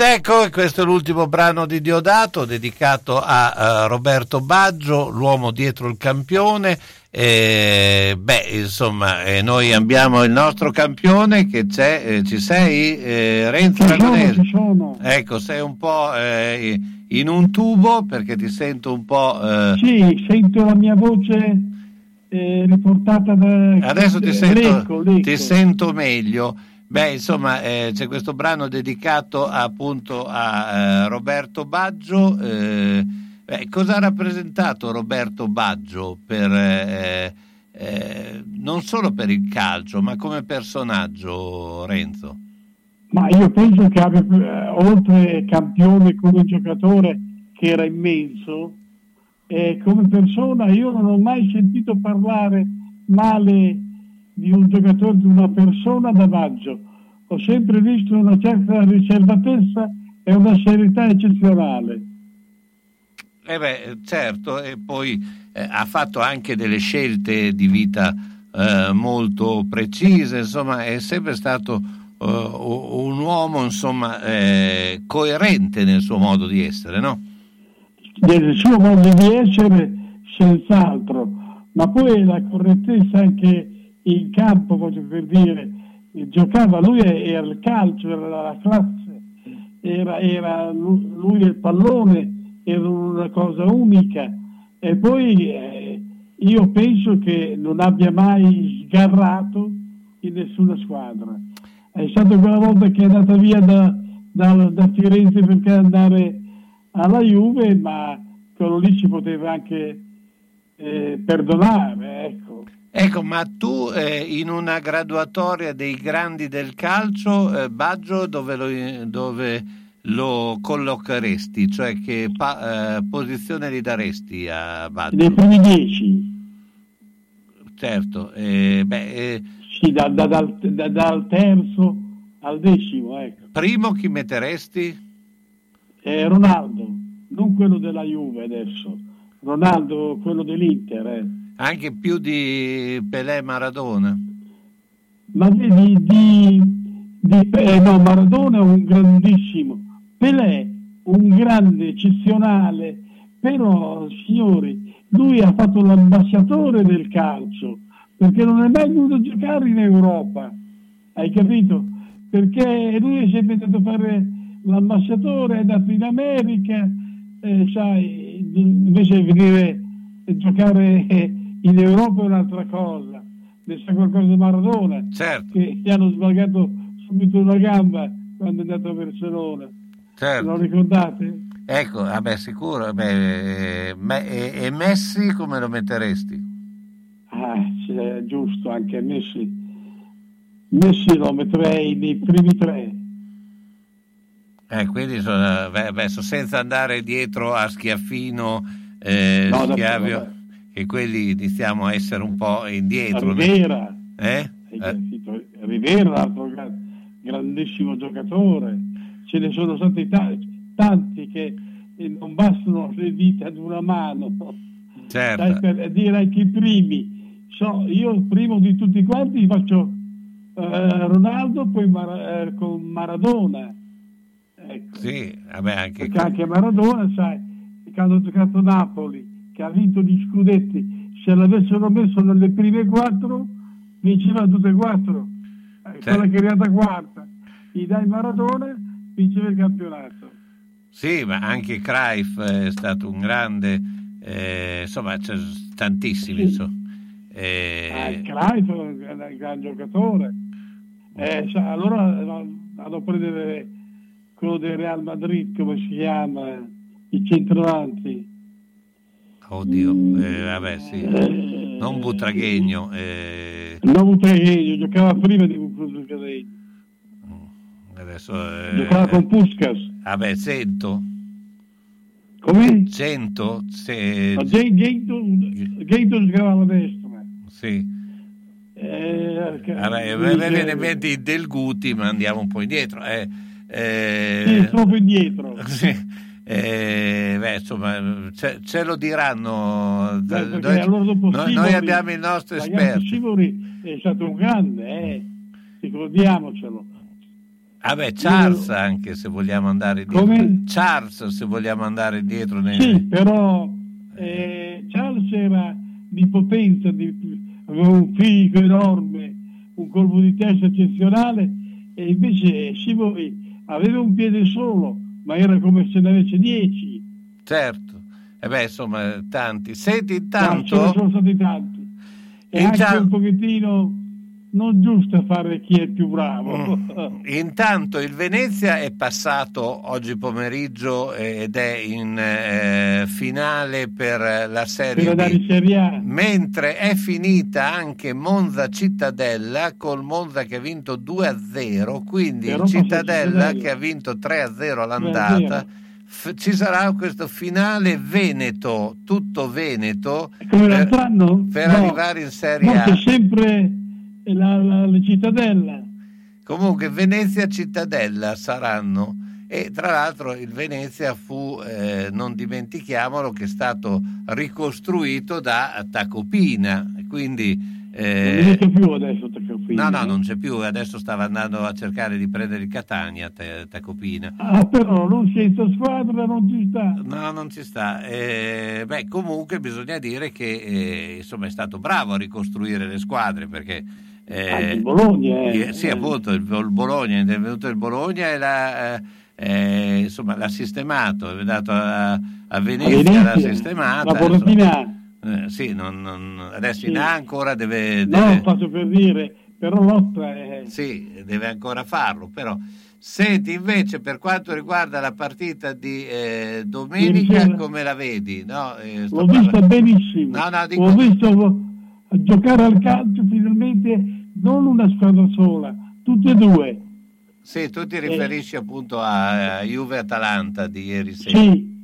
Ed ecco, questo è l'ultimo brano di Diodato dedicato a eh, Roberto Baggio, l'uomo dietro il campione. Eh, beh, insomma, eh, noi abbiamo il nostro campione che c'è, eh, ci sei? Eh, Renzo sono. Ecco, sei un po' eh, in un tubo perché ti sento un po'... Sì, sento la mia voce riportata da... Adesso ti sento, l'eco, l'eco. ti sento meglio. Beh, insomma, eh, c'è questo brano dedicato appunto a eh, Roberto Baggio. eh, beh, cosa ha rappresentato Roberto Baggio per, eh, eh, non solo per il calcio, ma come personaggio, Renzo? Ma io penso che abbia, eh, oltre campione come giocatore, che era immenso, come persona io non ho mai sentito parlare male di un giocatore, di una persona da Baggio. Ho sempre visto una certa riservatezza e una serietà eccezionale. Eh beh, certo, e poi eh, ha fatto anche delle scelte di vita eh, molto precise, insomma, è sempre stato eh, un uomo, insomma, eh, coerente nel suo modo di essere, no? Del suo modo di essere, senz'altro, ma poi la correttezza anche in campo, voglio per dire, giocava lui era il calcio, era la classe era, era lui il pallone, era una cosa unica. E poi eh, io penso che non abbia mai sgarrato in nessuna squadra. È stata quella volta che è andata via da, da, da Firenze perché andare alla Juve, ma quello lì ci poteva anche eh, perdonare. Ecco. Ecco, ma tu eh, in una graduatoria dei grandi del calcio, eh, Baggio, dove lo, dove lo, collocheresti? Cioè che pa, eh, posizione gli daresti a Baggio? Nei primi dieci. Certo, eh, beh, eh, sì, da, da, dal, da, dal, terzo al decimo. Ecco. Primo chi metteresti? Eh, Ronaldo, non quello della Juve adesso, Ronaldo quello dell'Inter. Eh. Anche più di Pelé Maradona? Ma di, di, di eh, no, Maradona è un grandissimo, Pelé un grande, eccezionale, però signori, lui ha fatto l'ambasciatore del calcio, perché non è mai venuto giocare in Europa, hai capito? Perché lui è sempre andato a fare l'ambasciatore, è andato in America, eh, sai, invece di venire a giocare in Europa è un'altra cosa. Ne sa qualcosa di Maradona, certo. che gli hanno sbagliato subito una gamba quando è andato a Barcellona. Certo. Lo ricordate? Ecco, vabbè, sicuro. Beh, e, e Messi come lo metteresti? Ah, è giusto, anche Messi. Messi lo metterei nei primi tre. Eh, quindi sono, beh, beh, senza andare dietro a Schiaffino, eh, no, Schiavio, che quelli iniziamo a essere un po' indietro. Rivera, Eh? capito? Rivera, l'altro gra- grandissimo giocatore. Ce ne sono stati tanti, tanti che eh, non bastano le dita ad una mano. Certo. Per dire anche i primi. So, io il primo di tutti quanti faccio eh, Ronaldo, poi Mara- eh, con Maradona. Ecco. Sì, vabbè, anche Perché anche Maradona, sai, quando ha giocato Napoli, ha vinto gli scudetti, se l'avessero messo nelle prime quattro, vinceva tutte e quattro. Eh, Quella che è arrivata quarta, gli dai Maradona, vinceva il campionato. Sì, ma anche Cruyff è stato un grande, eh, insomma, c'è tantissimi. insomma. Eh, Ah, Cruyff è un gran, giocatore. Eh, sa- allora vanno a prendere quello del Real Madrid, come si chiama, i centravanti. Oddio, eh, vabbè, sì. Non Butraghegno. eh, Non Butraghegno, giocava prima di Butraghegno. adesso, eh, Giocava con Puskas. Vabbè, sento. Come? Sento? Se, Ma Gento giocava alla destra. sì. Eh, Vabbè, mente i Del Guti, ma andiamo un po' indietro. Eh, eh, Sì, troppo indietro. Sì, eh, beh, insomma, ce, ce lo diranno. Beh, noi, noi- noi abbiamo il nostro esperto. Sivori è stato un grande, eh, ricordiamocelo. Vabbè, Charles anche se vogliamo andare dietro. Come? Charles se vogliamo andare dietro. Nei... Sì, però eh, Charles era di potenza, di- aveva un fisico enorme, un colpo di testa eccezionale e invece Sivori aveva un piede solo, ma era come se ne avesse dieci. Certo. E beh, insomma, tanti. Senti, intanto... ce ne sono stati tanti. E Intanto- anche un pochettino non giusto fare chi è più bravo. Intanto il Venezia è passato oggi pomeriggio ed è in eh, finale per la Serie Per B. Serie A. Mentre è finita anche Monza Cittadella col Monza che ha vinto 2-0, quindi Però il Cittadella che ha vinto 3-0 all'andata. 3-0. F- ci sarà questo finale Veneto, tutto Veneto, per, per No. arrivare in Serie A. sempre la, la- la cittadella. Comunque Venezia Cittadella saranno e tra l'altro il Venezia fu, eh, non dimentichiamolo, che è stato ricostruito da Tacopina, quindi... eh, non esiste più adesso Tacopina. No, no, non c'è più, adesso stava andando a cercare di prendere il Catania, Tacopina. Ah, però non senza squadra non ci sta. No, non ci sta. Eh, beh, comunque bisogna dire che eh, insomma, è stato bravo a ricostruire le squadre perché... eh, il Bologna, eh. sì, appunto, il, il Bologna, è venuto il Bologna e la, eh, eh, insomma l'ha sistemato, è andato a, a Venezia, Venezia, l'ha sistemata. La Portina. Eh, sì, non, non, adesso sì. in A ancora deve, deve... No, faccio per dire, però lotta è... Sì, deve ancora farlo, però... Senti, invece, per quanto riguarda la partita di eh, domenica, come la vedi? No, eh, L'ho vista benissimo. No, no, dico... Ho visto giocare al calcio finalmente non una squadra sola, tutte e due. Sì, tu ti eh. riferisci eh. appunto a, a Juve-Atalanta di ieri sera. Sì,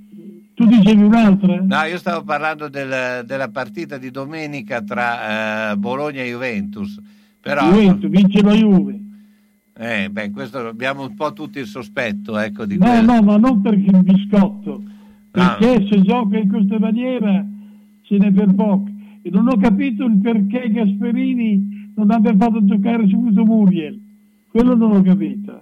tu dicevi un'altra? No, io stavo parlando del, della partita di domenica tra uh, Bologna e Juventus. Però... Juventus vince la Juve. Eh, beh, questo abbiamo un po' tutti il sospetto, ecco, di No, quello. no, ma non perché il biscotto, perché no. se gioca in questa maniera ce n'è per poco. E non ho capito il perché Gasperini non abbia fatto giocare subito Muriel. Quello non l'ho capito.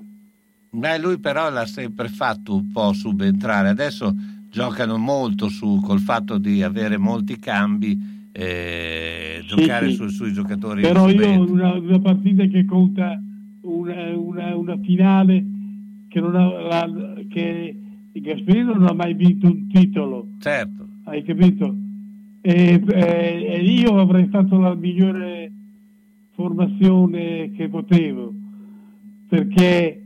Beh, lui però l'ha sempre fatto un po' subentrare. Adesso giocano molto su, col fatto di avere molti cambi, eh, giocare sì. Su, sui giocatori. Però io una, una partita che conta una, una, una finale che, non ha, la, che Gasperini non ha mai vinto un titolo. Certo. Hai capito? E, e, e io avrei fatto la migliore formazione che potevo, perché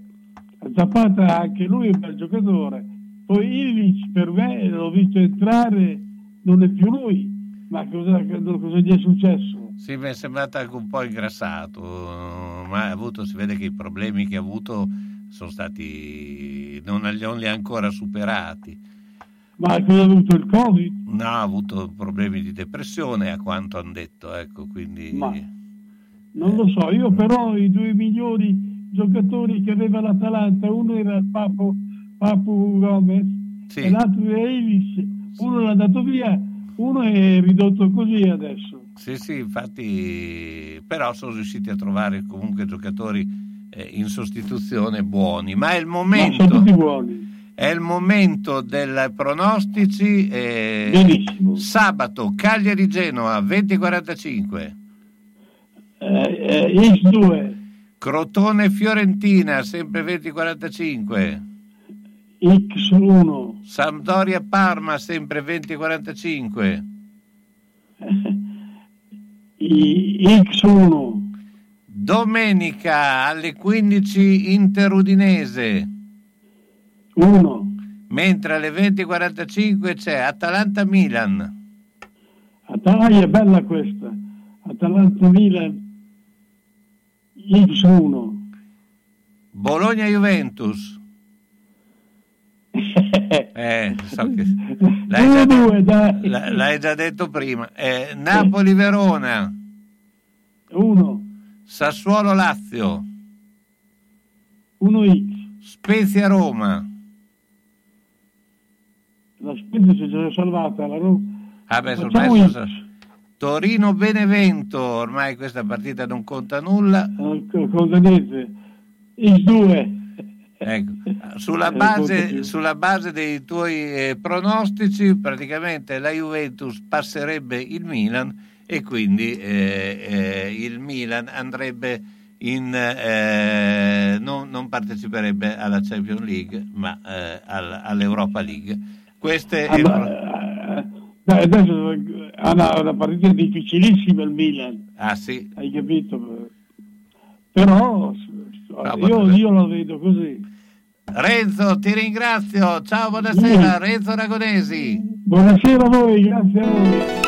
Zapata anche lui è un bel giocatore. Poi Ilic per me l'ho visto entrare, non è più lui, ma cosa, cosa gli è successo? Sì, mi è sembrato anche un po' ingrassato, ma avuto, si vede che i problemi che ha avuto sono stati, non, non li ha ancora superati. Ma cosa ha avuto il Covid? No, ha avuto problemi di depressione, a quanto hanno detto, ecco, quindi... Ma, non lo so, io però i due migliori giocatori che aveva l'Atalanta, uno era il Papo, Papu Gomez sì. e l'altro era Ilis, uno l'ha dato via, uno è ridotto così adesso. Sì, sì, infatti, però sono riusciti a trovare comunque giocatori eh, in sostituzione buoni, ma è il momento... Sono tutti buoni. È il momento dei pronostici. Eh. Sabato, Cagliari-Genoa, 20.45. Eh, eh, X2. Crotone-Fiorentina, sempre 20.45. X1. Sampdoria-Parma, sempre 20.45. X1. Domenica alle 15 Inter-Udinese. 1. Mentre alle 20.45 c'è Atalanta-Milan. Atalanta è bella questa. Atalanta-Milan X1. Bologna-Juventus. eh, so che l'hai, già, due, dai. l'hai già detto prima. Eh, Napoli-Verona. 1. Sassuolo-Lazio. 1x. Spezia-Roma. La Spezia si è già salvata. La Roma. Ah beh, messo, Torino-Benevento, ormai questa partita non conta nulla. Conta niente. X2. Ecco. Sulla, base, sulla, base, dei tuoi eh, pronostici, praticamente la Juventus passerebbe il Milan e quindi eh, eh, il Milan andrebbe in, eh, non, non, parteciperebbe alla Champions League, ma eh, all'Europa League. Queste ah, ma, eh, adesso ha una, una, partita difficilissima il Milan. Ah sì? Hai capito? Però no, io, io lo vedo così. Renzo, ti ringrazio. Ciao, buonasera. Renzo Ragonesi. Buonasera a voi, grazie a voi.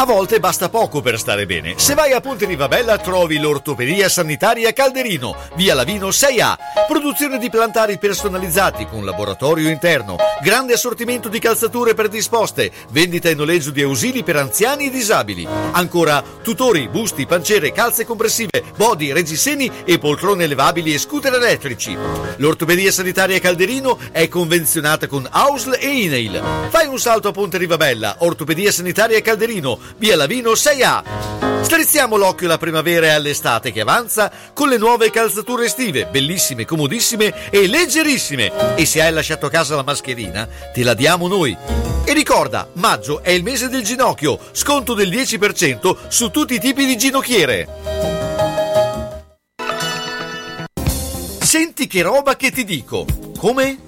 A volte basta poco per stare bene. Se vai a Ponte Rivabella trovi l'Ortopedia Sanitaria Calderino, via Lavino 6A. Produzione di plantari personalizzati con laboratorio interno, grande assortimento di calzature predisposte, vendita e noleggio di ausili per anziani e disabili. Ancora tutori, busti, pancere, calze compressive, body, reggiseni e poltrone elevabili e scooter elettrici. L'Ortopedia Sanitaria Calderino è convenzionata con AUSL e INAIL. Fai un salto a Ponte Rivabella, Ortopedia Sanitaria Calderino, via Lavino 6A. Strizziamo l'occhio alla primavera e all'estate che avanza con le nuove calzature estive, bellissime, comodissime e leggerissime. E se hai lasciato a casa la mascherina, te la diamo noi. E ricorda, maggio è il mese del ginocchio, sconto del 10% su tutti i tipi di ginocchiere. Senti che roba che ti dico. Come?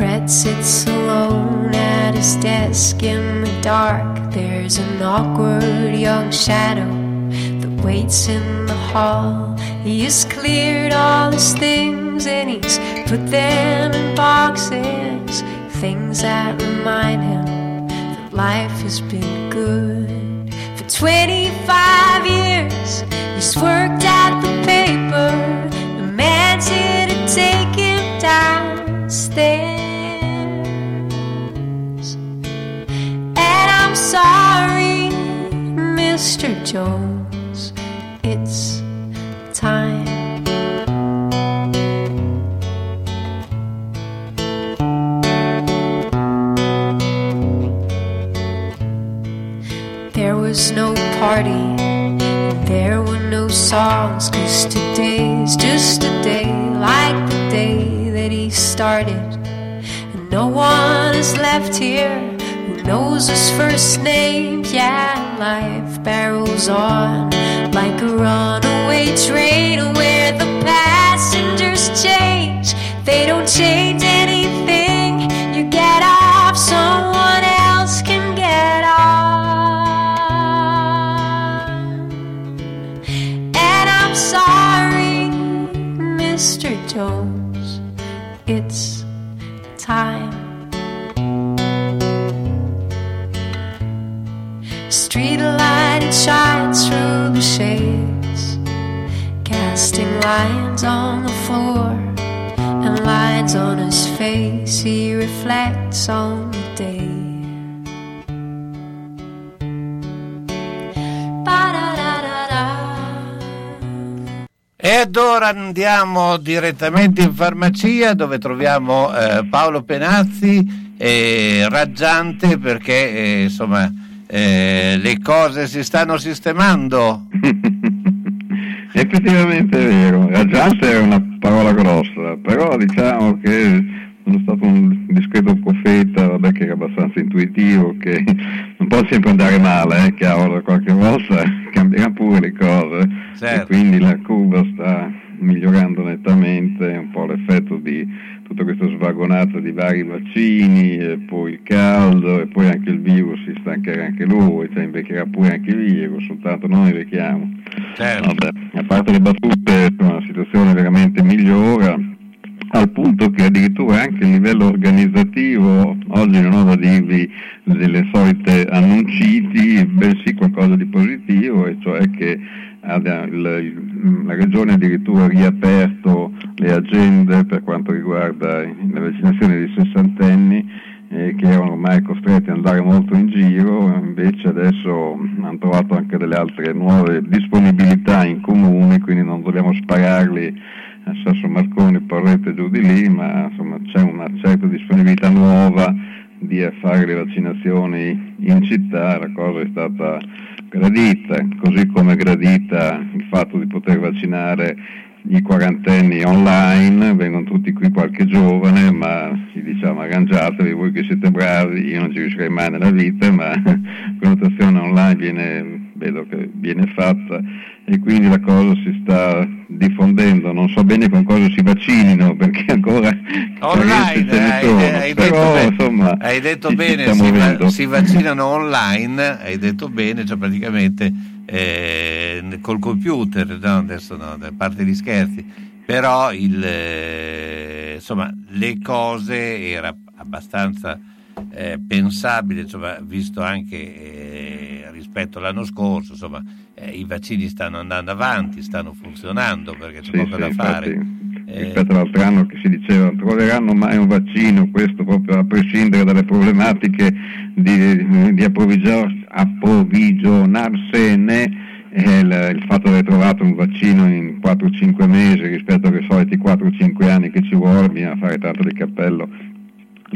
Fred sits alone at his desk in the dark. There's an awkward young shadow that waits in the hall. He has cleared all his things and he's put them in boxes. Things that remind him that life has been good. For 25 years, he's worked at the paper. The man's here to take him. And I'm sorry, Mr. Jones, it's time. There was no party, there were no songs, cause today's just a day like the day that he started. And no one is left here who knows his first name. Yeah, life barrels on like a runaway train where the passengers change. They don't change anything. You get off, someone else can get on. And I'm sorry, Mr. Jones, it's the shades, casting lines on the floor and lines on his face. He reflects on the day. E ora andiamo direttamente in farmacia dove troviamo eh, Paolo Penazzi, eh, raggiante perché eh, insomma eh, le cose si stanno sistemando. Effettivamente è vero, raggiante è una parola grossa, però diciamo che sono stato un discreto profeta, vabbè che era abbastanza intuitivo, che non può sempre andare male, eh, chiaro, qualche volta cambierà pure le cose Certo. e quindi la curva sta migliorando nettamente, un po' l'effetto di tutta questa svagonata di vari vaccini, e poi il caldo e poi anche il virus si stancherà anche lui, cioè invecchierà pure anche il virus, soltanto noi invecchiamo. Vabbè, a parte le battute, la situazione veramente migliora, al punto che addirittura anche a livello organizzativo, oggi non ho da dirvi delle solite annunciti, bensì qualcosa di positivo, e cioè che la Regione ha addirittura riaperto le agende per quanto riguarda le vaccinazioni dei sessantenni eh, che erano ormai costretti ad andare molto in giro, invece adesso hanno trovato anche delle altre nuove disponibilità in comune, quindi non dobbiamo spararli Sasso Marconi, Porrette giù di lì, ma insomma c'è una certa disponibilità nuova di fare le vaccinazioni in città, la cosa è stata gradita, così come gradita il fatto di poter vaccinare i quarantenni online, vengono tutti qui qualche giovane, ma ci diciamo arrangiatevi, voi che siete bravi, io non ci riuscirei mai nella vita, ma la prenotazione online viene, vedo che viene fatta e quindi la cosa si sta diffondendo, non so bene con cosa si vaccinino perché ancora online hai, sono, hai, però, detto insomma, hai detto bene, si, va, si, vaccinano online, hai detto bene, cioè praticamente eh, col computer, no? adesso no, a parte gli scherzi, però il, eh, insomma, le cose era abbastanza eh, pensabile, insomma, visto anche eh, rispetto all'anno scorso, insomma, eh, i vaccini stanno andando avanti, stanno funzionando perché c'è sì, poco sì, da infatti, fare. Eh, rispetto all'altro anno che si diceva non troveranno mai un vaccino, questo proprio a prescindere dalle problematiche di, di approvvigionarsene. Eh, il, il, fatto di aver trovato un vaccino in 4-5 mesi rispetto ai soliti 4-5 anni che ci vuole, bisogna fare tanto di cappello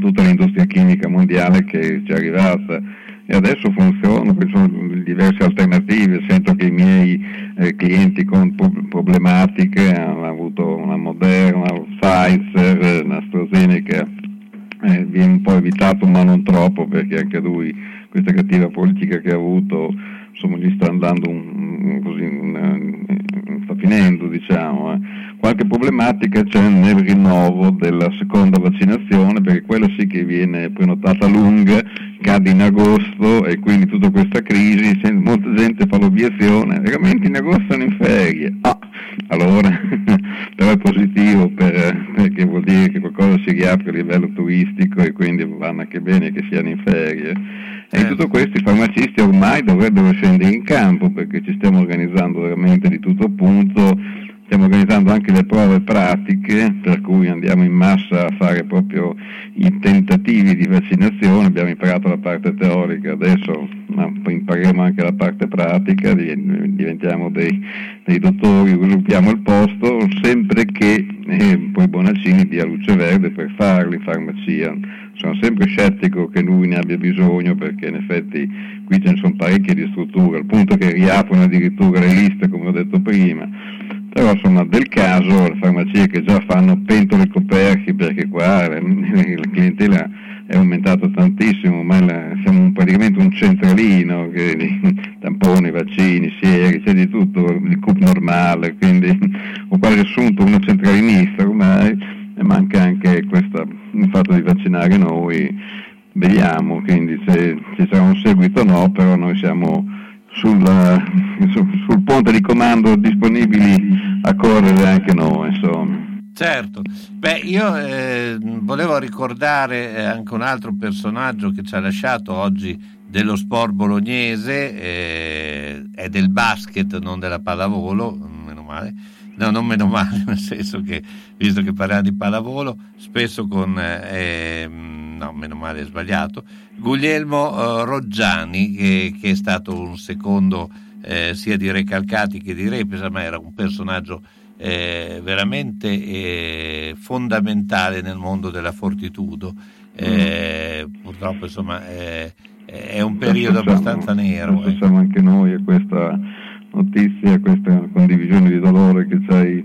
tutta l'industria chimica mondiale che ci è arrivata e adesso funziona, ci sono diverse alternative, sento che i miei eh, clienti con problematiche hanno avuto una Moderna, Pfizer, AstraZeneca, eh, viene un po' evitato ma non troppo perché anche lui questa cattiva politica che ha avuto insomma gli sta andando un, così, una, sta finendo diciamo. Eh. Qualche problematica c'è nel rinnovo della seconda vaccinazione perché quella sì che viene prenotata lunga, cade in agosto e quindi tutta questa crisi, molta gente fa l'obiezione, veramente in agosto sono in ferie. Ah, allora, però è positivo per, perché vuol dire che qualcosa si riapre a livello turistico e quindi vanno anche bene che siano in ferie. E in tutto questo i farmacisti ormai dovrebbero scendere in campo perché ci stiamo organizzando veramente di tutto punto, stiamo organizzando anche le prove pratiche per cui andiamo in massa a fare proprio i tentativi di vaccinazione, abbiamo imparato la parte teorica, adesso impareremo anche la parte pratica, diventiamo dei, dei dottori, usurpiamo il posto, sempre che eh, poi Bonaccini dia luce verde per farli in farmacia. Sono sempre scettico che lui ne abbia bisogno perché in effetti qui ce ne sono parecchie di strutture, al punto che riaprono addirittura le liste come ho detto prima, però insomma del caso le farmacie che già fanno pentole coperchi perché qua la, la clientela è aumentato tantissimo, ma la, siamo praticamente un centralino, che, tamponi, vaccini, sieri, c'è di tutto, il CUP normale, quindi ho quasi assunto una centralinista ormai e manca anche questa, il fatto di vaccinare noi, vediamo quindi se ci sarà un seguito o no, però noi siamo sul, sul, sul ponte di comando disponibili a correre anche noi. Insomma. Certo, beh io eh, volevo ricordare eh, anche un altro personaggio che ci ha lasciato oggi dello sport bolognese, eh, è del basket, non della pallavolo, meno male, no non meno male, nel senso che visto che parliamo di pallavolo, spesso con, eh, no meno male è sbagliato, Guglielmo eh, Roggiani che, che, è stato un secondo eh, sia di Recalcati che di Repesa, ma era un personaggio eh, veramente eh, fondamentale nel mondo della fortitudo. Eh, purtroppo insomma è un periodo abbastanza nero. Pensiamo anche noi a questa notizia, a questa condivisione di dolore che ci hai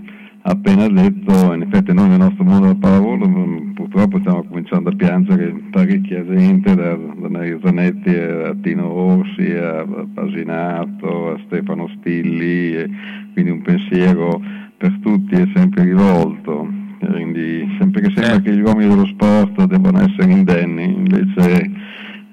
appena detto, in effetti noi nel nostro mondo del pallavolo mm, purtroppo stiamo cominciando a piangere parecchia gente, da, da Mario Zanetti a Tino Orsi, a Pasinato, a Stefano Stilli, quindi un pensiero per tutti è sempre rivolto, quindi sempre che sembra che gli uomini dello sport debbano essere indenni, invece eh,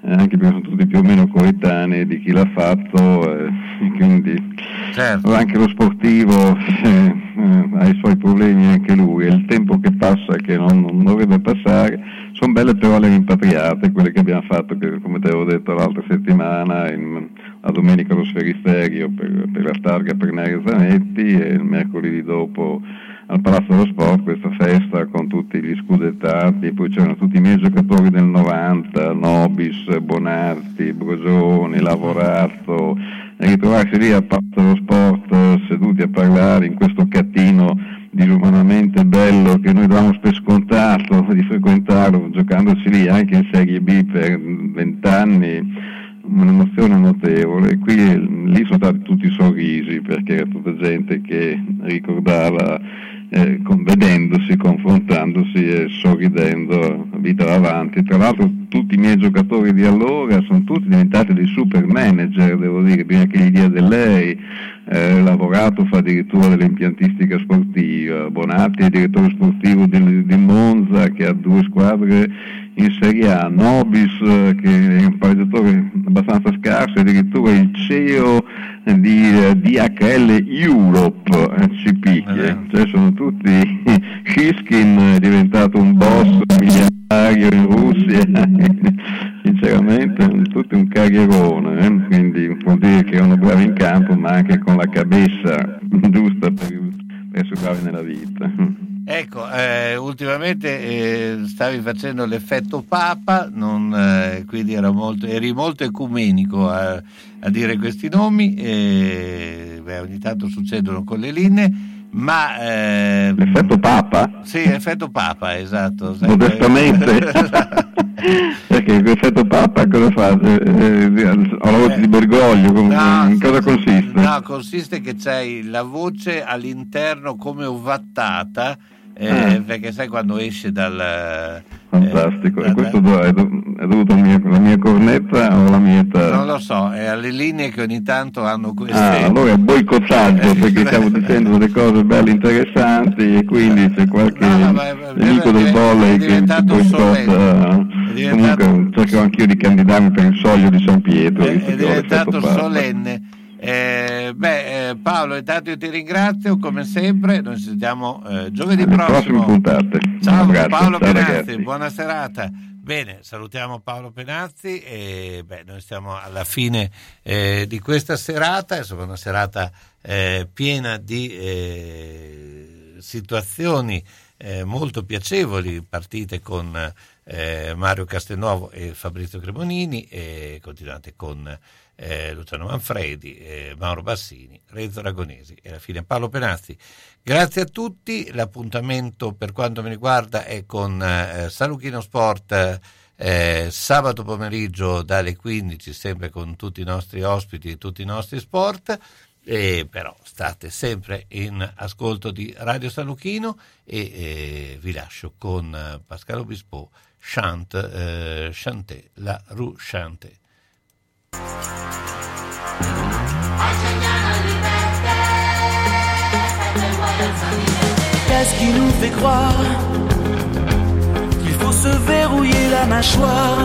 anche perché sono tutti più o meno coetanei di chi l'ha fatto, eh, quindi certo. anche lo sportivo eh, eh, ha i suoi problemi anche lui, e il tempo che passa che non, non dovrebbe passare, sono belle però le rimpatriate, quelle che abbiamo fatto, che, come ti avevo detto l'altra settimana, in, la domenica allo sferisterio per, per la targa per Neri Zanetti e il mercoledì dopo al Palazzo dello Sport questa festa con tutti gli scudettati, poi c'erano tutti i miei giocatori del 90, Nobis, Bonarti, Brogioni, Lavorato, e ritrovarsi lì al Palazzo dello Sport seduti a parlare in questo cattino disumanamente bello che noi davamo per scontato di frequentarlo, giocandosi lì anche in Serie B per vent'anni, un'emozione notevole. Qui lì sono stati tutti sorrisi perché era tutta gente che ricordava eh, con, vedendosi, confrontandosi e sorridendo, vita va avanti. Tra l'altro tutti i miei giocatori di allora sono tutti diventati dei super manager, devo dire, bisogna che gli dia del lei, eh, lavorato, fa addirittura dell'impiantistica sportiva, Bonatti è direttore sportivo di, di Monza che ha due squadre in Serie A, Nobis eh, che è un pareggiatore abbastanza scarso, addirittura il CEO di uh, DHL Europe eh, ci picchia, cioè sono tutti, Shiskin è diventato un boss miliardario in Russia, sinceramente tutti un carrierone, eh? quindi vuol dire che erano bravi in campo ma anche con la cabeza giusta per, per essere bravi nella vita. Ecco, eh, ultimamente eh, stavi facendo l'effetto Papa, non, eh, quindi molto, eri molto ecumenico a, a dire questi nomi, beh, ogni tanto succedono con le linee, ma... Eh, l'effetto Papa? Sì, effetto Papa, esatto. Modestamente. Perché l'effetto Papa cosa fa? Eh, eh, ho la voce di Bergoglio, no, in cosa consiste? No, consiste che c'hai la voce all'interno come ovattata eh, ah. perché sai quando esce dal... Eh, Fantastico, eh, e questo è, dovuto alla mia cornetta o alla mia età? Non lo so, è alle linee che ogni tanto hanno queste... Ah, allora è boicottaggio perché stiamo dicendo delle cose belle interessanti e quindi c'è qualche no, no, nemico del volley che ci boicotta. Comunque cercherò anch'io di candidarmi per il soglio di San Pietro. È, è diventato solenne. Eh, beh, eh, Paolo, intanto io ti ringrazio come sempre. Noi ci sentiamo eh, giovedì Alle prossimo. puntate. Ciao, grazie. Paolo Ciao, Penazzi, ragazzi. buona serata. Bene, salutiamo Paolo Penazzi e beh, noi stiamo alla fine eh, di questa serata, insomma una serata eh, piena di situazioni molto piacevoli, partite con Mario Castelnuovo e Fabrizio Cremonini e continuate con eh, Luciano Manfredi, eh, Mauro Bassini, Renzo Aragonesi e alla fine Paolo Penazzi. Grazie a tutti, l'appuntamento per quanto mi riguarda è con eh, Saluchino Sport eh, sabato pomeriggio dalle 15, sempre con tutti i nostri ospiti e tutti i nostri sport. Eh, però state sempre in ascolto di Radio Saluchino e eh, vi lascio con eh, Pascal Obispo, Chante, eh, Chanté, la Rue Chanté. Qu'est-ce qui nous fait croire qu'il faut se verrouiller la mâchoire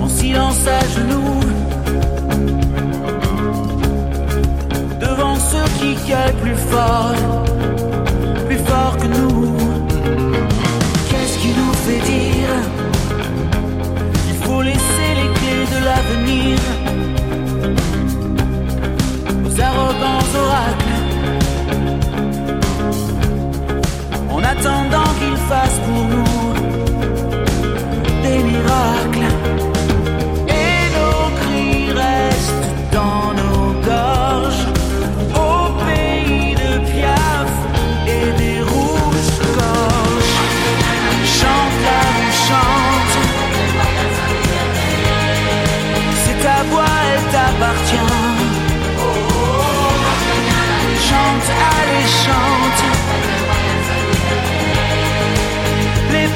en silence à genoux devant ceux qui calent plus fort, venir aux arrogants oracles en attendant qu'ils fassent pour nous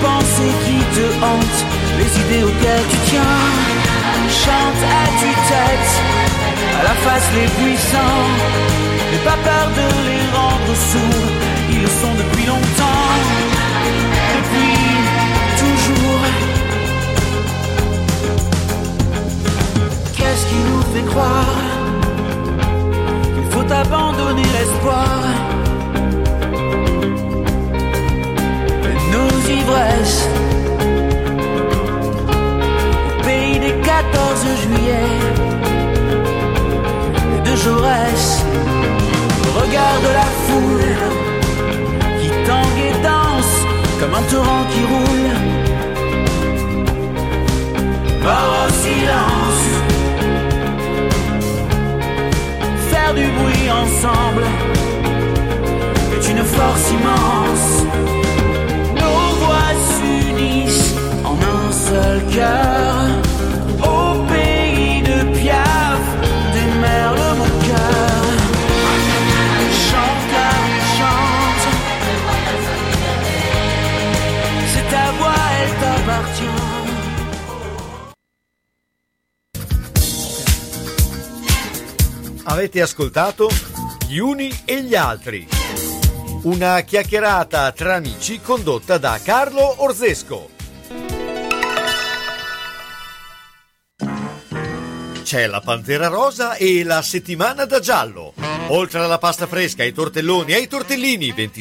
pensées qui te hantent, les idées auxquelles tu tiens. Chante à tue-tête, à la face les puissants. N'aie pas peur de les rendre sourds, ils le sont depuis longtemps. Depuis toujours. Qu'est-ce qui nous fait croire qu'il faut abandonner l'espoir? Au pays des 14 juillet et de Jaurès regarde la foule qui tangue et danse comme un torrent qui roule. Mort au silence. Faire du bruit ensemble force immense. Avete ascoltato Gli uni e gli altri. Una chiacchierata tra amici condotta da Carlo Orzesco. C'è la Pantera Rosa e la Settimana da Giallo. Oltre alla pasta fresca, ai tortelloni e ai tortellini, 26